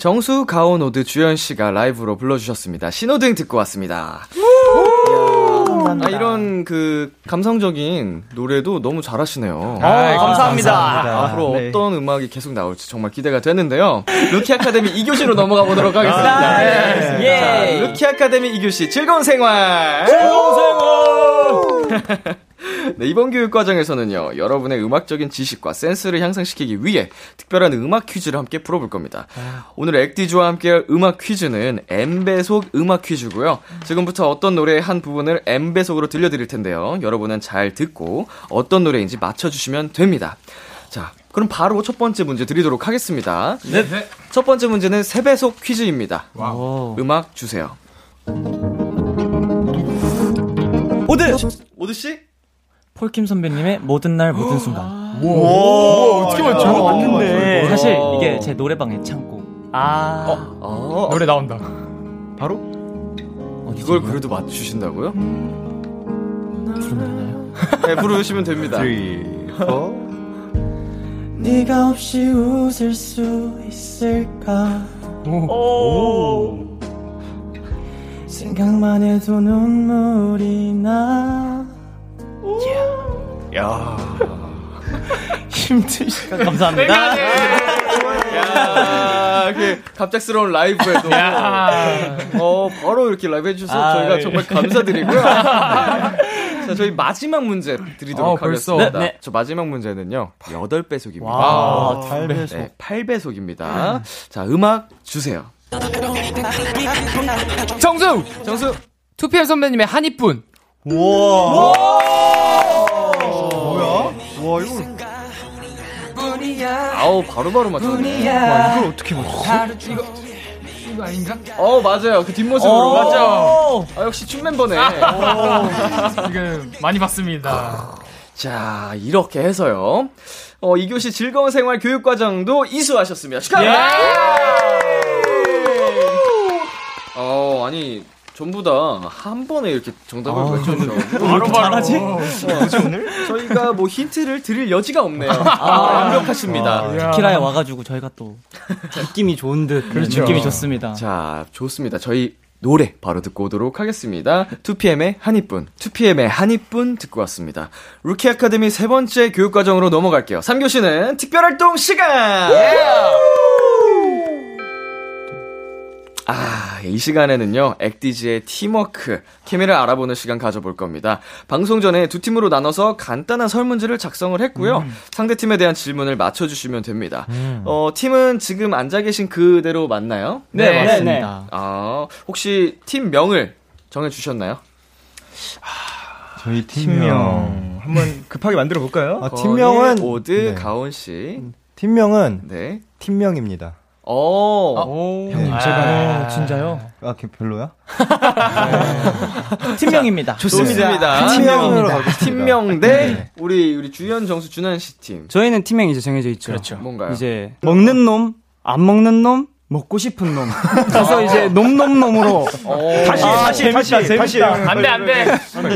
B: 정수, 가온, 오드, 주현 씨가 라이브로 불러주셨습니다. 신호등 듣고 왔습니다. 아, 이런 그 감성적인 노래도 너무 잘하시네요.
D: 아, 감사합니다.
B: 앞으로
F: 네.
B: 어떤 음악이 계속 나올지 정말 기대가 되는데요. 루키 아카데미 2교시로 넘어가 보도록 하겠습니다.
D: 네.
B: 자,
D: 예.
B: 루키 아카데미 2교시 즐거운 생활! 즐거운 생활! 네, 이번 교육 과정에서는요, 여러분의 음악적인 지식과 센스를 향상시키기 위해 특별한 음악 퀴즈를 함께 풀어볼 겁니다. 오늘 액디즈와 함께할 음악 퀴즈는 M배속 음악 퀴즈고요. 지금부터 어떤 노래의 한 부분을 M배속으로 들려드릴 텐데요. 여러분은 잘 듣고 어떤 노래인지 맞춰주시면 됩니다. 자, 그럼 바로 첫 번째 문제 드리도록 하겠습니다.
G: 네.
B: 첫 번째 문제는 세배속 퀴즈입니다.
H: 오.
B: 음악 주세요.
H: 오드!
B: 오드 씨?
H: 폴킴 선배님의 모든 날 모든 순간.
G: 오, 어떻게 맞죠?
D: 맞는데.
H: 사실 이게 제 노래방 애창곡.
D: 아.
B: 어,
G: 노래 나온다.
B: 바로?
H: 어디서
B: 이걸 그래도 맞추신다고요?
H: 부르면 되나요?
B: 네, 부르시면 됩니다.
C: 3, 4.
A: 네가 없이 웃을 수 있을까 생각만 해도 눈물이 나 힘드시까
H: 감사합니다.
B: 야, 그 갑작스러운 라이브에도 어, 바로 이렇게 라이브 해주셔서
H: 아,
B: 저희가
H: 예.
B: 정말 감사드리고요. 자, 저희 마지막 문제 드리도록
G: 어?
B: 하겠습니다.
H: 네, 네.
B: 저 마지막 문제는요, 8배속입니다.
D: 와,
B: 네, 8배속입니다. 자, 음악 주세요.
G: 정수!
B: 정수!
G: 2PM 선배님의 한이뿐.
B: 아우, 바로바로 맞췄네.
G: 와, 이걸 어떻게 맞췄어? 이거, 이거 아닌가?
B: 어, 맞아요. 그 뒷모습으로.
G: 맞죠?
B: 아, 역시 춤 멤버네.
G: 지금 많이 봤습니다.
B: 자, 이렇게 해서요. 어, 2교시 즐거운 생활 교육 과정도 이수하셨습니다. 축하!
G: 예!
B: 어, 아니, 전부 다 한 번에 이렇게 정답을 맞춰주셔서.
G: 바로 잘하지?
B: 저희가 뭐 힌트를 드릴 여지가 없네요. 아, 완벽하십니다.
H: 키라에 와가지고 저희가 또
D: 느낌이 좋은 듯.
G: 그렇죠.
H: 느낌이 좋습니다.
B: 자, 좋습니다. 저희 노래 바로 듣고 오도록 하겠습니다. 2PM의 한이뿐, 2PM의 한이뿐 듣고 왔습니다. 루키 아카데미 세 번째 교육과정으로 넘어갈게요. 3교시는 특별활동 시간! 아, 이 시간에는요, 엑디즈의 팀워크, 케미를 알아보는 시간 가져볼 겁니다. 방송 전에 두 팀으로 나눠서 간단한 설문지를 작성을 했고요. 상대 팀에 대한 질문을 맞춰주시면 됩니다. 어, 팀은 지금 앉아 계신 그대로 맞나요?
H: 네,
D: 네,
H: 맞습니다.
B: 아, 혹시 팀 명을 정해주셨나요?
C: 저희 팀명.
E: 한번 급하게 만들어 볼까요?
C: 아, 팀명은
B: 오드,
C: 네.
B: 가온 씨.
C: 팀명은
B: 네.
C: 팀명입니다.
B: 어,
C: 형님
H: 제가 진짜요?
C: 아, 걔 별로야?
H: 팀명입니다.
B: 좋습니다.
C: 팀명으로 가겠습니다.
B: 팀명 대 우리, 우리 주연, 정수, 준한 씨 팀.
D: 저희는 팀명이 이제 정해져 있죠.
G: 그렇죠.
B: 뭔가요?
D: 이제 먹는 놈, 안 먹는 놈, 먹고 싶은 놈. 그래서 이제 놈놈놈으로
B: 다시,
E: 다시 다시 다시
G: 안 돼, 안 돼.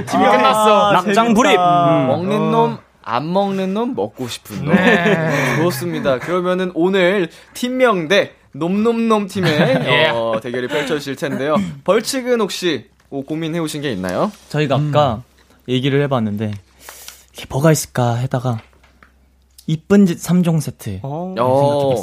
G: 팀이 끝났어.
D: 낙장 불입. 음.
B: 먹는 놈, 안 먹는 놈, 먹고 싶은 놈.
G: 네.
B: 좋습니다. 그러면은 오늘 팀명 대 놈놈놈 팀의
G: 예.
B: 어, 대결이 펼쳐질 텐데요. 벌칙은 혹시 뭐 고민해 오신 게 있나요?
H: 저희가 아까 얘기를 해봤는데 이게 뭐가 있을까 하다가 이쁜 짓 3종 세트.
B: 어,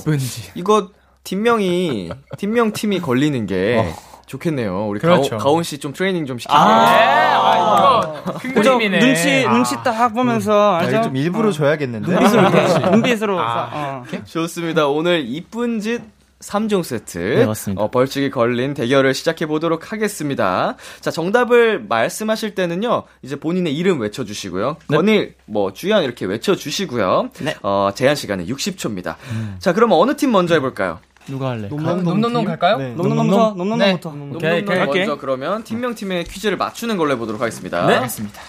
G: 뭔지.
B: 이거 팀명이 팀명 팀이 걸리는 게 좋겠네요. 우리
G: 그렇죠.
B: 가온, 가온 씨 좀 트레이닝 좀 시키고.
G: 아, 이거 큰
D: 그죠?
G: 그림이네.
D: 눈치
G: 아.
D: 눈치 딱 보면서
C: 아,
D: 알죠?
C: 이거 좀 일부러 줘야겠는데.
D: 눈빛으로 눈빛으로
G: 아.
D: 어.
B: 좋습니다. 오늘 이쁜 짓 3종 세트.
H: 네, 맞습니다.
B: 어, 벌칙이 걸린 대결을 시작해 보도록 하겠습니다. 자, 정답을 말씀하실 때는요, 이제 본인의 이름 외쳐주시고요.
H: 네.
B: 건일, 뭐, 주연 이렇게 외쳐주시고요.
D: 네.
B: 어, 제한 시간은 60초입니다. 자, 그럼 어느 팀 먼저 해볼까요?
H: 누가 할래?
G: 놈놈놈 갈까요?
F: 네.
D: 놈놈놈부터 놈놈놈부터.
B: 오케이,
D: 오케이.
B: 먼저 그러면 팀명 팀의 퀴즈를 맞추는 걸로 해보도록 하겠습니다.
G: 네. 알겠습니다.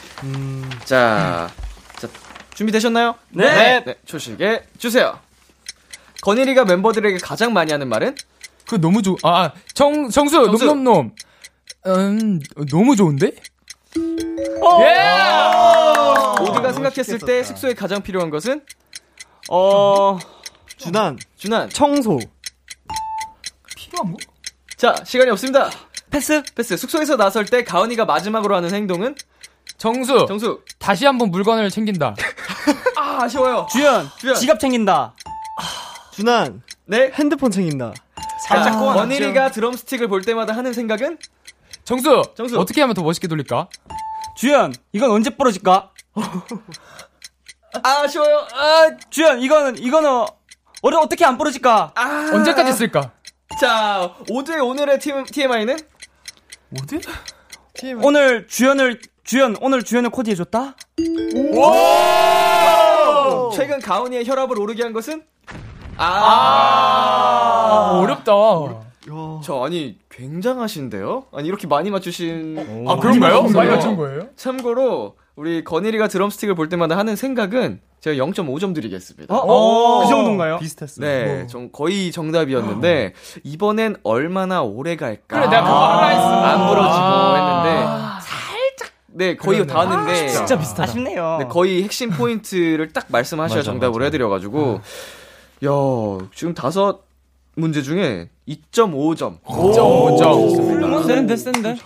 B: 자, 자, 준비되셨나요?
D: 네.
B: 네. 초식에 주세요. 건일이가 멤버들에게 가장 많이 하는 말은?
G: 그 너무 좋, 아, 정, 정수,
B: 정수.
G: 놈놈놈. 음, 너무 좋은데?
B: 모두가 생각했을 때 숙소에 가장 필요한 것은?
D: 어
F: 준한
B: 준한,
D: 청소.
G: 뭐?
B: 자, 시간이 없습니다. 패스? 패스. 숙소에서 나설 때 가은이가 마지막으로 하는 행동은?
G: 정수.
B: 정수.
G: 다시 한번 물건을 챙긴다.
B: 아, 아쉬워요.
D: 주연,
B: 주연.
D: 지갑 챙긴다.
F: 준한
B: 네.
F: 핸드폰 챙긴다.
B: 살짝 꼬아. 원일이가 드럼스틱을 볼 때마다 하는 생각은?
G: 정수.
B: 정수.
G: 어떻게 하면 더 멋있게 돌릴까?
D: 주연, 이건 언제 부러질까?
B: 아, 아쉬워요.
D: 아, 주연, 이거는, 이거는, 어려, 어떻게 안 부러질까?
B: 아.
G: 언제까지 쓸까?
B: 자, 오드의 오늘의 TM, TMI는?
G: 어디?
D: 오늘 주연을, 주연, 오늘 주연을 코디해줬다?
B: 최근 가은이의 혈압을 오르게 한 것은? 아,
G: 아, 어렵다.
B: 저 아니 굉장하신데요? 아니 이렇게 많이 맞추신
G: 아, 그런가요? 많이 맞춘 거예요?
B: 참고로 우리 건일이가 드럼스틱을 볼 때마다 하는 생각은 제가 0.5점 드리겠습니다.
D: 어, 그 정도인가요?
C: 비슷했어요.
B: 네, 좀 거의 정답이었는데 이번엔 얼마나 오래 갈까?
G: 그래, 내가 그거 하라 했어.
B: 안 부러지고 했는데 살짝 네 거의 다 왔는데
H: 진짜 비슷하다.
D: 아쉽네요.
B: 네, 거의 핵심 포인트를 딱 말씀하셔야
C: 맞아,
B: 정답으로
C: 맞아.
B: 해드려가지고 야 지금 다섯 문제 중에 2.5점.
G: 2.5점.
H: 센데, 센데?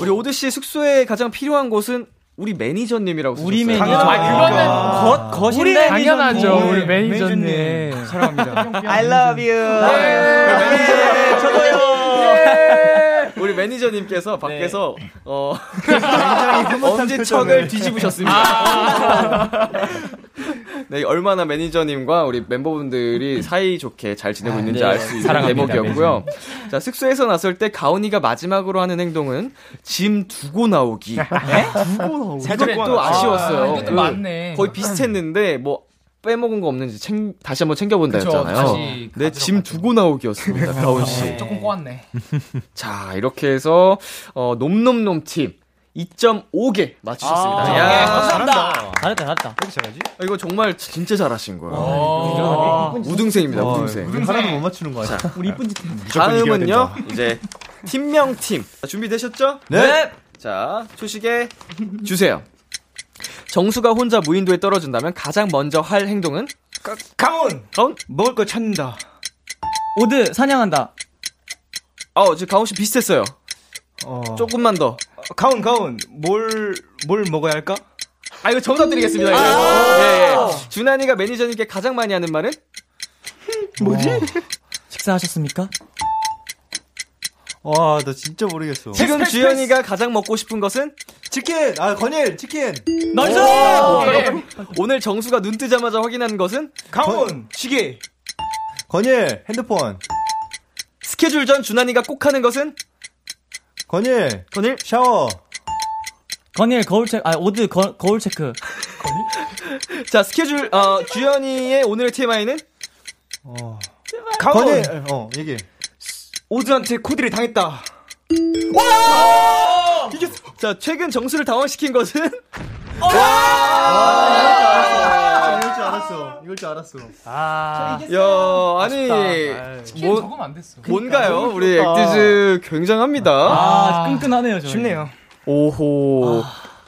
B: 우리 오드 씨 숙소에 가장 필요한 곳은 우리 매니저님이라고
H: 우리
B: 쓰셨어요.
H: 매니저.
G: 아, 그거는
D: 거, 거신데?
G: 우리 당연하죠.
D: 매니저님.
G: 우리 매니저님.
D: 사랑합니다. I love you.
B: 네,
D: 저도요.
B: 우리 매니저님께서 밖에서
H: 네.
B: 어 엄지척을 뒤집으셨습니다. 네, 얼마나 매니저님과 우리 멤버분들이 사이 좋게 잘 지내고 있는지
H: 네.
B: 알수 있는 대목이었고요. 자, 숙소에서 나설 때 가온이가 마지막으로 하는 행동은 짐 두고 나오기. 살짝 또 아쉬웠어요.
G: 아, 이것도
B: 그
G: 맞네.
B: 거의 비슷했는데 뭐 빼먹은 거 없는지 챙, 다시 한번 챙겨본다
G: 그쵸,
B: 했잖아요. 네, 짐 두고 나오기였습니다, 가온 씨.
G: 조금 꼬았네.
B: 자, 이렇게 해서 어 놈놈놈 팀 2.5개 맞추셨습니다.
D: 아,
B: 야,
H: 잘한다. 잘했다, 잘했다.
B: 아, 이거 정말 진짜 잘하신 거예요.
G: 어.
B: 우등생입니다,
C: 어,
B: 우등생.
C: 하나도 못 맞추는 거 아니야?
H: 우리 이쁜 짓.
B: 다음은요, 이제 팀명 팀. 자, 준비되셨죠?
C: 네.
B: 자, 초식에 주세요. 정수가 혼자 무인도에 떨어진다면 가장 먼저 할 행동은?
I: 강원
B: 가온?
I: 먹을 거 찾는다.
H: 오드, 사냥한다.
B: 어, 지금 가온 씨 비슷했어요.
C: 어.
B: 조금만 더.
I: 가온 가온 뭘 뭘 먹어야 할까?
B: 아, 이거 정답 드리겠습니다. 이거. 예, 예. 준한이가 매니저님께 가장 많이 하는 말은?
H: 식사하셨습니까?
C: 와, 나 진짜 모르겠어.
B: 지금 주현이가 가장 먹고 싶은 것은?
C: 치킨! 아, 건일! 치킨!
B: Nice! 오늘 정수가 눈 뜨자마자 확인한 것은?
I: 강원 시계
C: 건일! 핸드폰!
B: 스케줄 전 준환이가 꼭 하는 것은?
C: 건일!
B: 건일?
C: 샤워!
H: 건일, 거울 체크, 아, 오드, 거, 거울 체크.
B: 자, 스케줄, 어, 주현이의 오늘의 TMI는?
C: 어. 건일! 어, 얘기.
I: 오즈한테 코디를 당했다.
B: 자, 최근 정수를 당황시킨 것은?
C: 아, 이걸 줄 알았어. 이걸 줄 알았어.
D: 아,
B: 야, 아니,
G: 뭐,
B: 뭐,
G: 적으면 안 됐어.
B: 뭔가요? 우리 액티즈 굉장합니다.
H: 아, 끈끈하네요, 저.
I: 쉽네요.
B: 오호.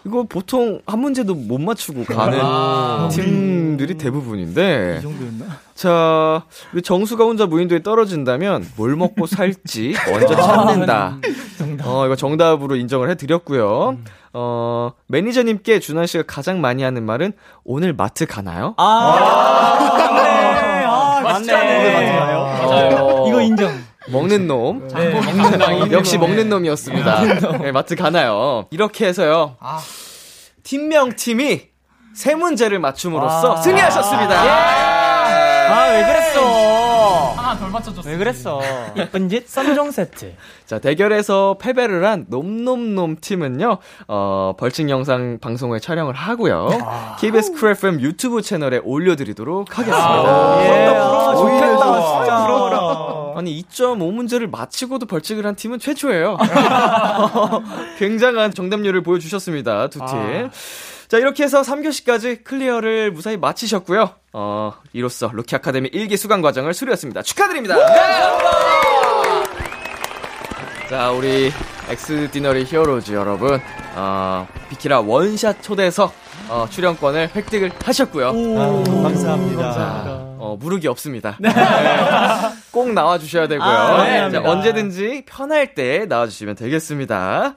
B: 이거 보통 한 문제도 못 맞추고 가는
G: 아.
B: 팀들이 대부분인데.
H: 이 정도였나?
B: 자, 우리 정수가 혼자 무인도에 떨어진다면 뭘 먹고 살지 먼저 찾는다. 어, 이거 정답으로 인정을 해드렸고요. 어, 매니저님께 준환 씨가 가장 많이 하는 말은 오늘 마트 가나요?
H: 아, 맞네. 아,
D: 맞네.
B: 어,
H: 이거 인정.
B: 먹는 놈.
H: 네, 먹는 거.
B: 역시 먹는 놈이었습니다. 네, 마트 가나요? 이렇게 해서요.
G: 아.
B: 팀명 팀이 세 문제를 맞춤으로써
D: 아.
B: 승리하셨습니다.
D: 아, 왜 그랬어?
G: 하나 덜 맞춰줬어.
D: 왜 그랬어?
H: 이쁜 짓 3종 세트.
B: 자, 대결에서 패배를 한 놈놈놈 팀은요, 어, 벌칙 영상 방송을 촬영을 하고요. KBS Cool FM 유튜브 채널에 올려드리도록 하겠습니다.
D: 예.
C: 아,
D: 좋겠다, 진짜.
C: 부러워라.
B: 아니, 2.5문제를 맞히고도 벌칙을 한 팀은 최초예요. 굉장한 정답률을 보여주셨습니다, 두 팀. 자, 이렇게 해서 3교시까지 clear를 무사히 마치셨고요. 어, 이로써 루키 아카데미 1기 수강 과정을 수료했습니다. 축하드립니다! 자, 우리 Xdinary Heroes 여러분, 어, 비키라 원샷 초대석, 어, 출연권을 획득을 하셨고요.
C: 아, 감사합니다.
B: 자, 어, 무르기 없습니다. 꼭 나와주셔야 되고요.
H: 아, 네,
B: 자. 언제든지 편할 때 나와주시면 되겠습니다.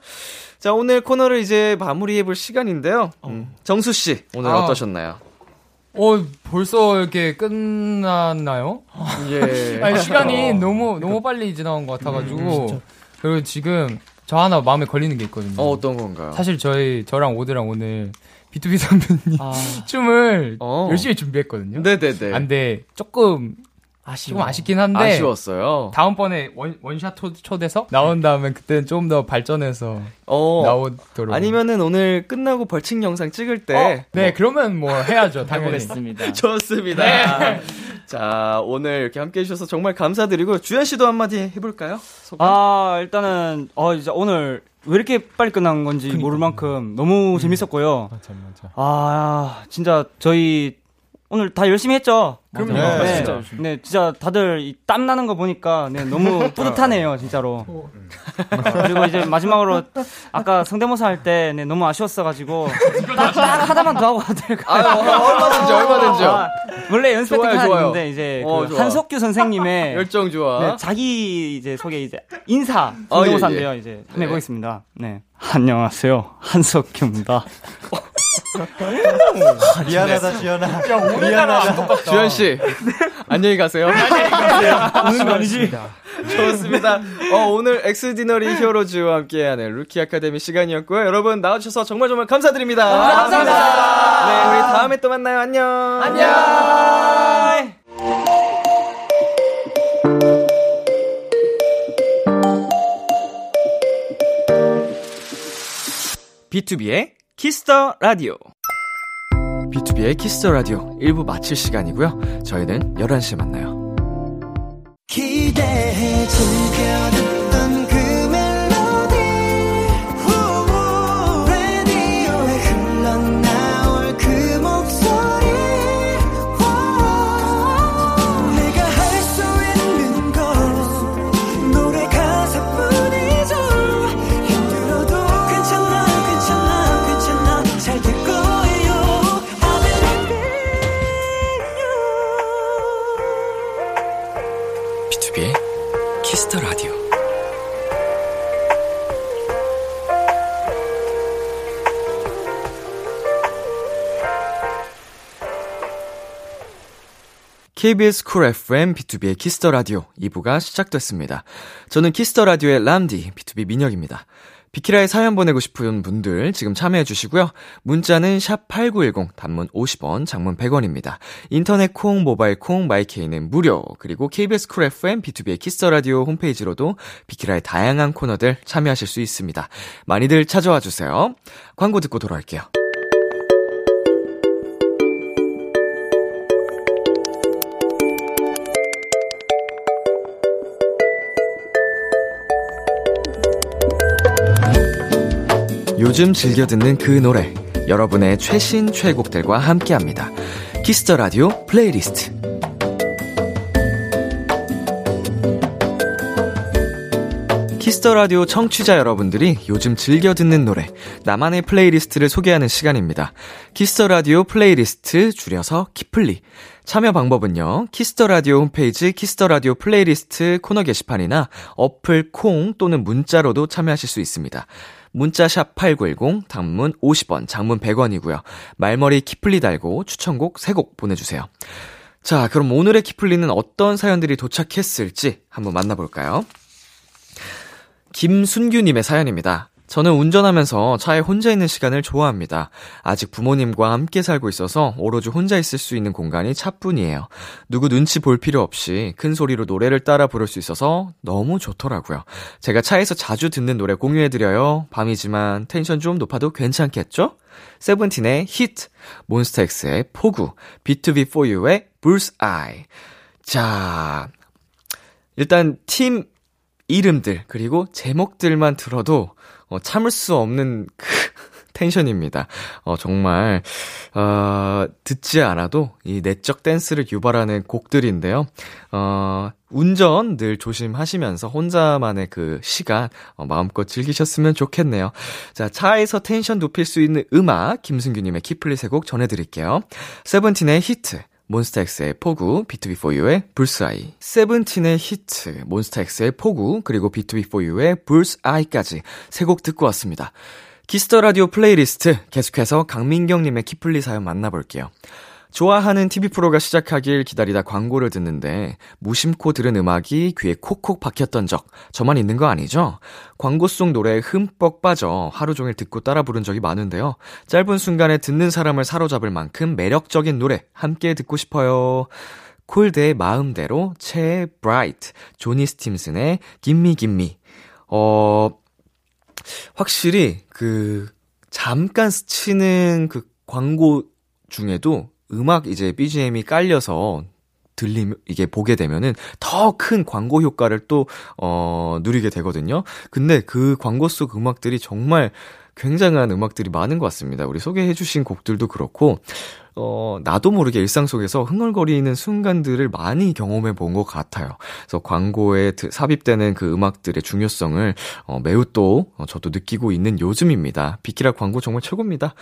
B: 자, 오늘 코너를 이제 마무리해 볼 시간인데요. 음, 정수 씨, 오늘
G: 아.
B: 어떠셨나요?
G: 어, 벌써 이렇게 끝났나요?
B: 예.
G: 아니, 시간이 너무, 너무 빨리 지나간 것 같아 가지고. 그리고 지금 저 하나 마음에 걸리는 게 있거든요.
B: 어, 어떤 건가요?
G: 사실 저희, 저랑 오드랑 오늘 B2B 선배님
H: 아,
G: 춤을
B: 어.
G: 열심히 준비했거든요.
B: 네네네.
G: 안 돼. 조금,
H: 아쉬워.
G: 조금 아쉽긴 한데.
B: 아쉬웠어요.
G: 다음번에 원, 원샷 초, 초대서 나온 다음에 그때는 좀 더 발전해서
B: 어.
G: 나오도록.
B: 아니면은 오늘 끝나고 벌칙 영상 찍을 때.
G: 어, 네, 그러면 뭐 해야죠, 당연히.
H: 해보겠습니다.
B: 좋습니다.
G: 네.
B: 자, 오늘 이렇게 함께 해주셔서 정말 감사드리고, 주현 씨도 한마디 해볼까요? 소감?
D: 아, 일단은, 어, 이제 오늘 왜 이렇게 빨리 끝난 건지 모를 만큼 너무 재밌었고요.
G: 맞아, 맞아.
D: 아, 진짜 저희 오늘 다 열심히 했죠?
G: 그럼요.
C: 네,
D: 네,
C: 진짜
D: 네, 진짜 다들 이땀 나는 거 보니까 네, 너무 뿌듯하네요, 진짜로. 어, 그리고 이제 마지막으로 아까 성대모사 할 때 네, 너무 아쉬웠어가지고 딱, 딱 하나만 더 하고 가도 될까?
B: 아유, 얼마든지, 얼마든지요.
D: 아, 원래 연습 하나
B: 좋아요.
D: 있는데 이제
B: 어,
D: 그. 한석규 선생님의
B: 열정 좋아.
D: 네, 자기 이제 소개 이제 인사
B: 어, 예,
D: 성대모사인데요. 이제 한번 해보겠습니다. 네, 안녕하세요, 한석규입니다.
C: 미안하다, 지연아.
G: 미안하다.
B: 주현 씨, 안녕히 가세요.
D: 오는 거 아니지?
B: 좋습니다. 어, 오늘 Xdinary Heroes와 함께하는 루키 아카데미 시간이었고요. 여러분 나와주셔서 정말 정말 감사드립니다. 감사합니다. 네, 우리 다음에 또 만나요. 안녕. 안녕. B2B의 키스터 라디오. B2B의 키스터 라디오 1부 마칠 시간이고요. 저희는 11시에 만나요.
A: 기대해 즐겨
B: KBS 쿨 FM B2B의 키스터 라디오 2부가 시작됐습니다. 저는 Kiss the Radio의 람디 BTOB 민혁입니다. 비키라에 사연 보내고 싶은 분들 지금 참여해 주시고요. 문자는 샵 8910 단문 50원, 장문 100원입니다. 인터넷 콩, 모바일 콩, My K는 무료. 그리고 KBS 쿨 FM B2B의 키스터 라디오 홈페이지로도 비키라의 다양한 코너들 참여하실 수 있습니다. 많이들 찾아와 주세요. 광고 듣고 돌아올게요. 요즘 즐겨 듣는 그 노래 여러분의 최신 최애곡들과 함께합니다. Kiss the Radio playlist. Kiss the Radio 청취자 여러분들이 요즘 즐겨 듣는 노래 나만의 playlist를 소개하는 시간입니다. Kiss the Radio playlist 줄여서 키플리. 참여 방법은요. Kiss the Radio 홈페이지 Kiss the Radio playlist 코너 게시판이나 어플 콩 또는 문자로도 참여하실 수 있습니다. 문자샵 8910, 단문 50원, 장문 100원이고요. 말머리 키플리 달고 추천곡 3곡 보내주세요. 자, 그럼 오늘의 키플리는 어떤 사연들이 도착했을지 한번 만나볼까요? 김순규님의 사연입니다. 저는 운전하면서 차에 혼자 있는 시간을 좋아합니다. 아직 부모님과 함께 살고 있어서 오로지 혼자 있을 수 있는 공간이 차뿐이에요. 누구 눈치 볼 필요 없이 큰 소리로 노래를 따라 부를 수 있어서 너무 좋더라고요. 제가 차에서 자주 듣는 노래 공유해드려요. 밤이지만 텐션 좀 높아도 괜찮겠죠? 세븐틴의 히트, 몬스타엑스의 포구, B2B4U의 불스 아이. 자, 일단 팀 이름들 그리고 제목들만 들어도 어, 참을 수 없는 그 tension입니다. 어, 정말 어, 듣지 않아도 이 내적 댄스를 유발하는 곡들인데요. 어, 운전 늘 조심하시면서 혼자만의 그 시간 어, 마음껏 즐기셨으면 좋겠네요. 자, 차에서 텐션 높일 수 있는 음악 김승규님의 키플리 세 곡 전해드릴게요. 세븐틴의 히트, 몬스타엑스의 포구, B2B4U의 불스아이, 세븐틴의 히트, 몬스타엑스의 포구, 그리고 B2B4U의 불스아이까지 세 곡 듣고 왔습니다. Kiss the Radio playlist 계속해서 강민경님의 키플리 사연 만나볼게요. 좋아하는 TV 프로가 시작하길 기다리다 광고를 듣는데 무심코 들은 음악이 귀에 콕콕 박혔던 적 저만 있는 거 아니죠? 광고 속 노래에 흠뻑 빠져 하루 종일 듣고 따라 부른 적이 많은데요. 짧은 순간에 듣는 사람을 사로잡을 만큼 매력적인 노래 함께 듣고 싶어요. 콜드의 마음대로, 채의 Bright, 조니 스팀슨의 김미 김미. 어, 확실히 그 잠깐 스치는 그 광고 중에도 음악 이제 BGM이 깔려서 들림 이게 보게 되면은 더 큰 광고 효과를 또 어 누리게 되거든요. 근데 그 광고 속 음악들이 정말 굉장한 음악들이 많은 것 같습니다. 우리 소개해 주신 곡들도 그렇고 어, 나도 모르게 일상 속에서 흥얼거리는 순간들을 많이 경험해 본 것 같아요. 그래서 광고에 삽입되는 그 음악들의 중요성을 어, 매우 또 어, 저도 느끼고 있는 요즘입니다. 비키라 광고 정말 최고입니다.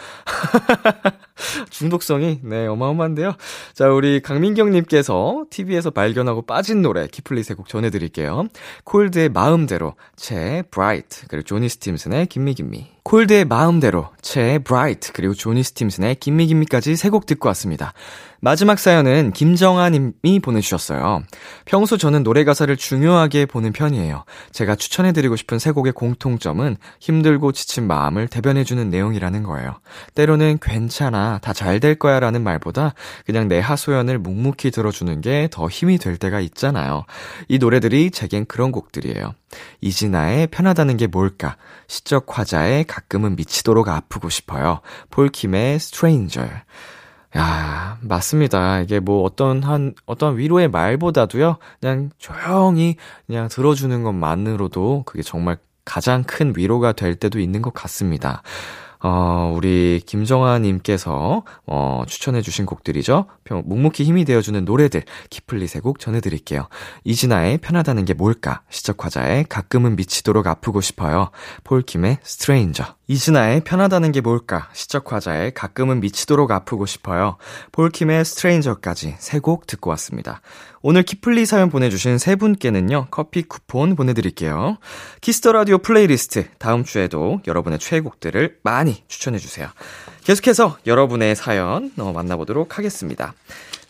B: 중독성이 네 어마어마한데요. 자 우리 강민경님께서 TV에서 발견하고 빠진 노래 키플리 세곡 전해드릴게요. 콜드의 마음대로, 채 Bright 그리고 조니 스팀슨의 Gimme Gimme. 콜드의 마음대로, 채 Bright 그리고 조니 스팀슨의 Gimme Gimme까지 세곡 듣고 왔습니다. 마지막 사연은 김정아님이 보내주셨어요. 평소 저는 노래 가사를 중요하게 보는 편이에요. 제가 추천해드리고 싶은 세 곡의 공통점은 힘들고 지친 마음을 대변해주는 내용이라는 거예요. 때로는 괜찮아, 다 잘 될 거야 라는 말보다 그냥 내 하소연을 묵묵히 들어주는 게 더 힘이 될 때가 있잖아요. 이 노래들이 제겐 그런 곡들이에요. 이진아의 편하다는 게 뭘까? 시적 화자의 가끔은 미치도록 아프고 싶어요. 폴킴의 Stranger. 야, 맞습니다. 이게 뭐 어떤 한, 어떤 위로의 말보다도요, 그냥 조용히 그냥 들어주는 것만으로도 그게 정말 가장 큰 위로가 될 때도 있는 것 같습니다. 어, 우리 김정아님께서, 어, 추천해주신 곡들이죠. 묵묵히 힘이 되어주는 노래들, 키플리 세 곡 전해드릴게요. 이진아의 편하다는 게 뭘까? 시적화자의 가끔은 미치도록 아프고 싶어요. 폴킴의 Stranger. 이진아의 편하다는 게 뭘까? 시적화자의 가끔은 미치도록 아프고 싶어요. 폴킴의 Stranger까지 세 곡 듣고 왔습니다. 오늘 키플리 사연 보내주신 세 분께는요, 커피 쿠폰 보내드릴게요. Kiss the Radio playlist, 다음 주에도 여러분의 최애곡들을 많이 추천해주세요. 계속해서 여러분의 사연 어, 만나보도록 하겠습니다.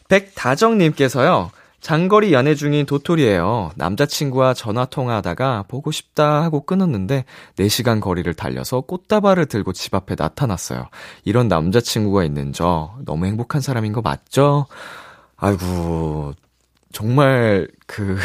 B: 백다정님께서요, 장거리 연애 중인 도토리예요. 남자친구와 전화 통화하다가 보고 싶다 하고 끊었는데 4시간 거리를 달려서 꽃다발을 들고 집 앞에 나타났어요. 이런 남자친구가 있는 저 너무 행복한 사람인 거 맞죠? 아이고 정말 그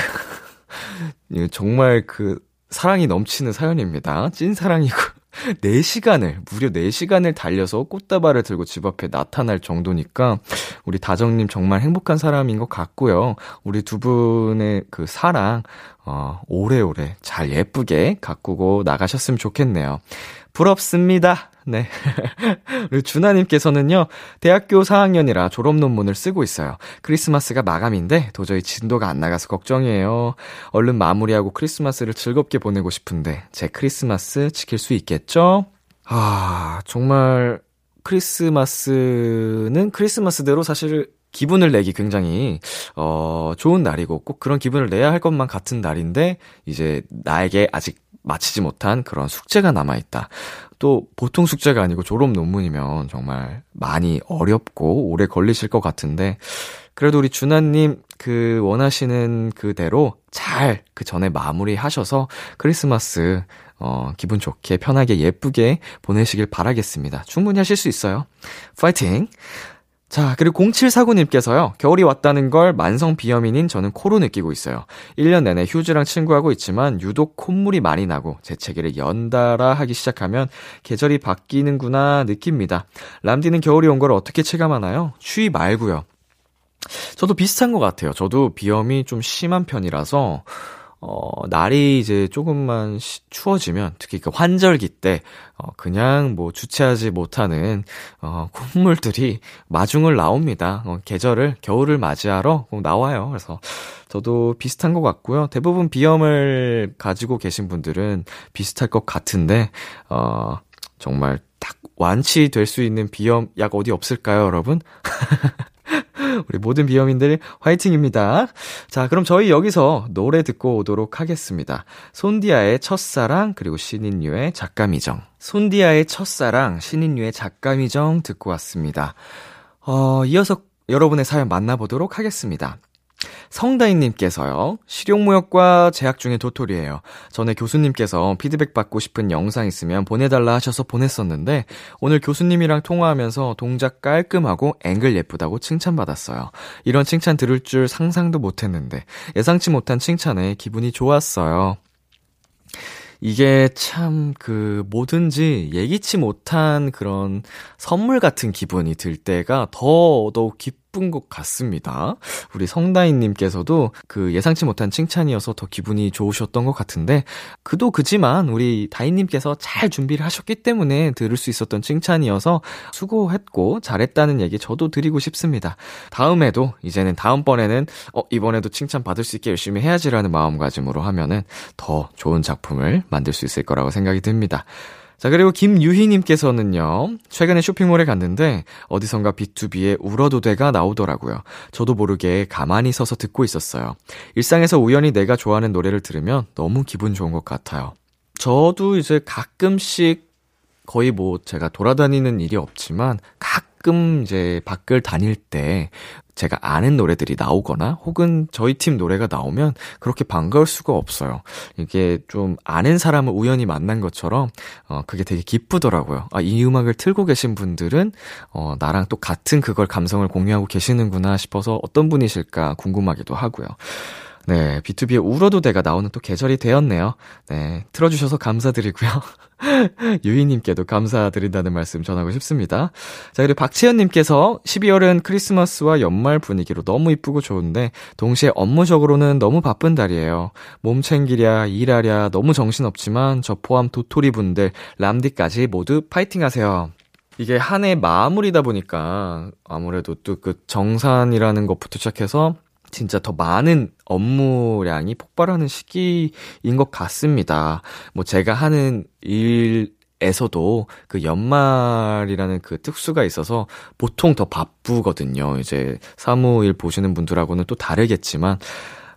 B: 정말 그 사랑이 넘치는 사연입니다. 찐 사랑이고 4시간을, 무려 4시간을 달려서 꽃다발을 들고 집 앞에 나타날 정도니까, 우리 다정님 정말 행복한 사람인 것 같고요. 우리 두 분의 그 사랑, 어, 오래오래 잘 예쁘게 가꾸고 나가셨으면 좋겠네요. 부럽습니다. 네. 그리고 준하님께서는요, 대학교 4학년이라 졸업 논문을 쓰고 있어요. 크리스마스가 마감인데 도저히 진도가 안 나가서 걱정이에요. 얼른 마무리하고 크리스마스를 즐겁게 보내고 싶은데, 제 크리스마스 지킬 수 있겠죠? 아, 정말, 크리스마스는 크리스마스대로 사실 기분을 내기 굉장히 어 좋은 날이고 꼭 그런 기분을 내야 할 것만 같은 날인데 이제 나에게 아직 마치지 못한 그런 숙제가 남아 있다. 또 보통 숙제가 아니고 졸업 논문이면 정말 많이 어렵고 오래 걸리실 것 같은데 그래도 우리 준하님 그 원하시는 그대로 잘 그 전에 마무리 하셔서 크리스마스 어, 기분 좋게 편하게 예쁘게 보내시길 바라겠습니다. 충분히 하실 수 있어요. 파이팅! 자, 그리고 0749님께서요, 겨울이 왔다는 걸 만성 비염인인 저는 코로 느끼고 있어요. 1년 내내 휴즈랑 친구하고 있지만 유독 콧물이 많이 나고 재채기를 연달아 하기 시작하면 계절이 바뀌는구나 느낍니다. 람디는 겨울이 온 걸 어떻게 체감하나요? 추위 말고요. 저도 비슷한 것 같아요. 저도 비염이 좀 심한 편이라서, 어, 날이 이제 조금만 시, 추워지면, 특히 그 환절기 때, 어, 그냥 뭐 주체하지 못하는, 어, 콧물들이 마중을 나옵니다. 어, 계절을, 겨울을 맞이하러 나와요. 그래서 저도 비슷한 것 같고요. 대부분 비염을 가지고 계신 분들은 비슷할 것 같은데, 어, 정말 딱 완치될 수 있는 비염 약 어디 없을까요, 여러분? 우리 모든 비염인들 화이팅입니다. 자, 그럼 저희 여기서 노래 듣고 오도록 하겠습니다. 손디아의 첫사랑, 그리고 신인류의 작가미정. 손디아의 첫사랑, 신인류의 작가미정 듣고 왔습니다. 어, 이어서 여러분의 사연 만나보도록 하겠습니다. 성다인님께서요, 실용무역과 재학 중인 도토리예요. 전에 교수님께서 피드백 받고 싶은 영상 있으면 보내달라 하셔서 보냈었는데, 오늘 교수님이랑 통화하면서 동작 깔끔하고 앵글 예쁘다고 칭찬받았어요. 이런 칭찬 들을 줄 상상도 못했는데, 예상치 못한 칭찬에 기분이 좋았어요. 이게 참 그 뭐든지 예기치 못한 그런 선물 같은 기분이 들 때가 더더욱 기쁜 것 같습니다. 우리 성다인님께서도 그 예상치 못한 칭찬이어서 더 기분이 좋으셨던 것 같은데 그도 그지만 우리 다인님께서 잘 준비를 하셨기 때문에 들을 수 있었던 칭찬이어서 수고했고 잘했다는 얘기 저도 드리고 싶습니다. 다음에도 이제는 다음번에는 어 이번에도 칭찬 받을 수 있게 열심히 해야지라는 마음가짐으로 하면은 더 좋은 작품을 만들 수 있을 거라고 생각이 듭니다. 자, 그리고 김유희님께서는요, 최근에 쇼핑몰에 갔는데, 어디선가 B2B의 울어도 돼가 나오더라고요. 저도 모르게 가만히 서서 듣고 있었어요. 일상에서 우연히 내가 좋아하는 노래를 들으면 너무 기분 좋은 것 같아요. 저도 이제 가끔씩 거의 뭐 제가 돌아다니는 일이 없지만 가끔 이제 밖을 다닐 때 제가 아는 노래들이 나오거나 혹은 저희 팀 노래가 나오면 그렇게 반가울 수가 없어요. 이게 좀 아는 사람을 우연히 만난 것처럼 어 그게 되게 기쁘더라고요. 아, 이 음악을 틀고 계신 분들은 어 나랑 또 같은 그걸 감성을 공유하고 계시는구나 싶어서 어떤 분이실까 궁금하기도 하고요. 네, B2B의 울어도 돼가 나오는 또 계절이 되었네요. 네, 틀어주셔서 감사드리고요. 유희님께도 감사드린다는 말씀 전하고 싶습니다. 자, 그리고 박채연님께서 12월은 크리스마스와 연말 분위기로 너무 이쁘고 좋은데, 동시에 업무적으로는 너무 바쁜 달이에요. 몸 챙기랴, 일하랴, 너무 정신없지만, 저 포함 도토리 분들, 람디까지 모두 파이팅 하세요. 이게 한 해 마무리다 보니까, 아무래도 또 그 정산이라는 것부터 시작해서, 진짜 더 많은 업무량이 폭발하는 시기인 것 같습니다. 뭐 제가 하는 일, 에서도 그 연말이라는 그 특수가 있어서 보통 더 바쁘거든요. 이제 사무일 보시는 분들하고는 또 다르겠지만,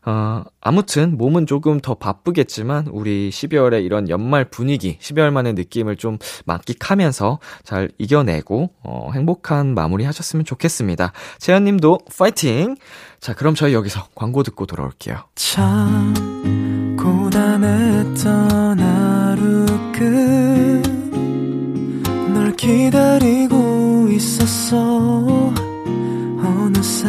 B: 어, 아무튼 몸은 조금 더 바쁘겠지만 우리 12월에 이런 연말 분위기, 12월만의 느낌을 좀 만끽하면서 잘 이겨내고 어, 행복한 마무리 하셨으면 좋겠습니다. 재현 님도 파이팅! 자, 그럼 저희 여기서 광고 듣고 돌아올게요.
A: 참 고단했던 하루 끝널 기다리고 있었어 어느새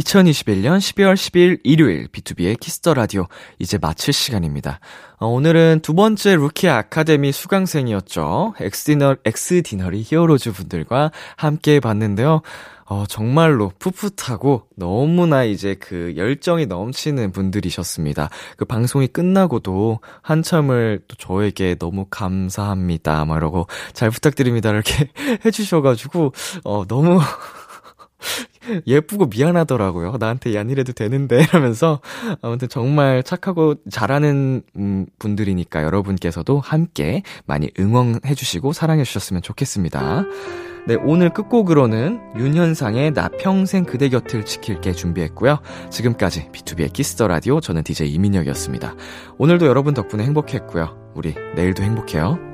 B: 2021년 12월 10일 일요일 B2B의 키스터 라디오 이제 마칠 시간입니다. 어, 오늘은 두 번째 루키 아카데미 수강생이었죠. 엑스디너, 엑스디너리 히어로즈 분들과 함께 봤는데요. 어, 정말로 풋풋하고 너무나 이제 그 열정이 넘치는 분들이셨습니다. 그 방송이 끝나고도 한참을 또 저에게 너무 감사합니다. 막 이러고 잘 부탁드립니다. 이렇게 해주셔가지고, 어, 너무 예쁘고 미안하더라고요. 나한테 안 이래도 되는데 이러면서 아무튼 정말 착하고 잘하는 음, 분들이니까 여러분께서도 함께 많이 응원해 주시고 사랑해 주셨으면 좋겠습니다. 네, 오늘 끝곡으로는 윤현상의 나 평생 그대 곁을 지킬게 준비했고요. 지금까지 B2B의 키스터 라디오 저는 DJ 이민혁이었습니다. 오늘도 여러분 덕분에 행복했고요. 우리 내일도 행복해요.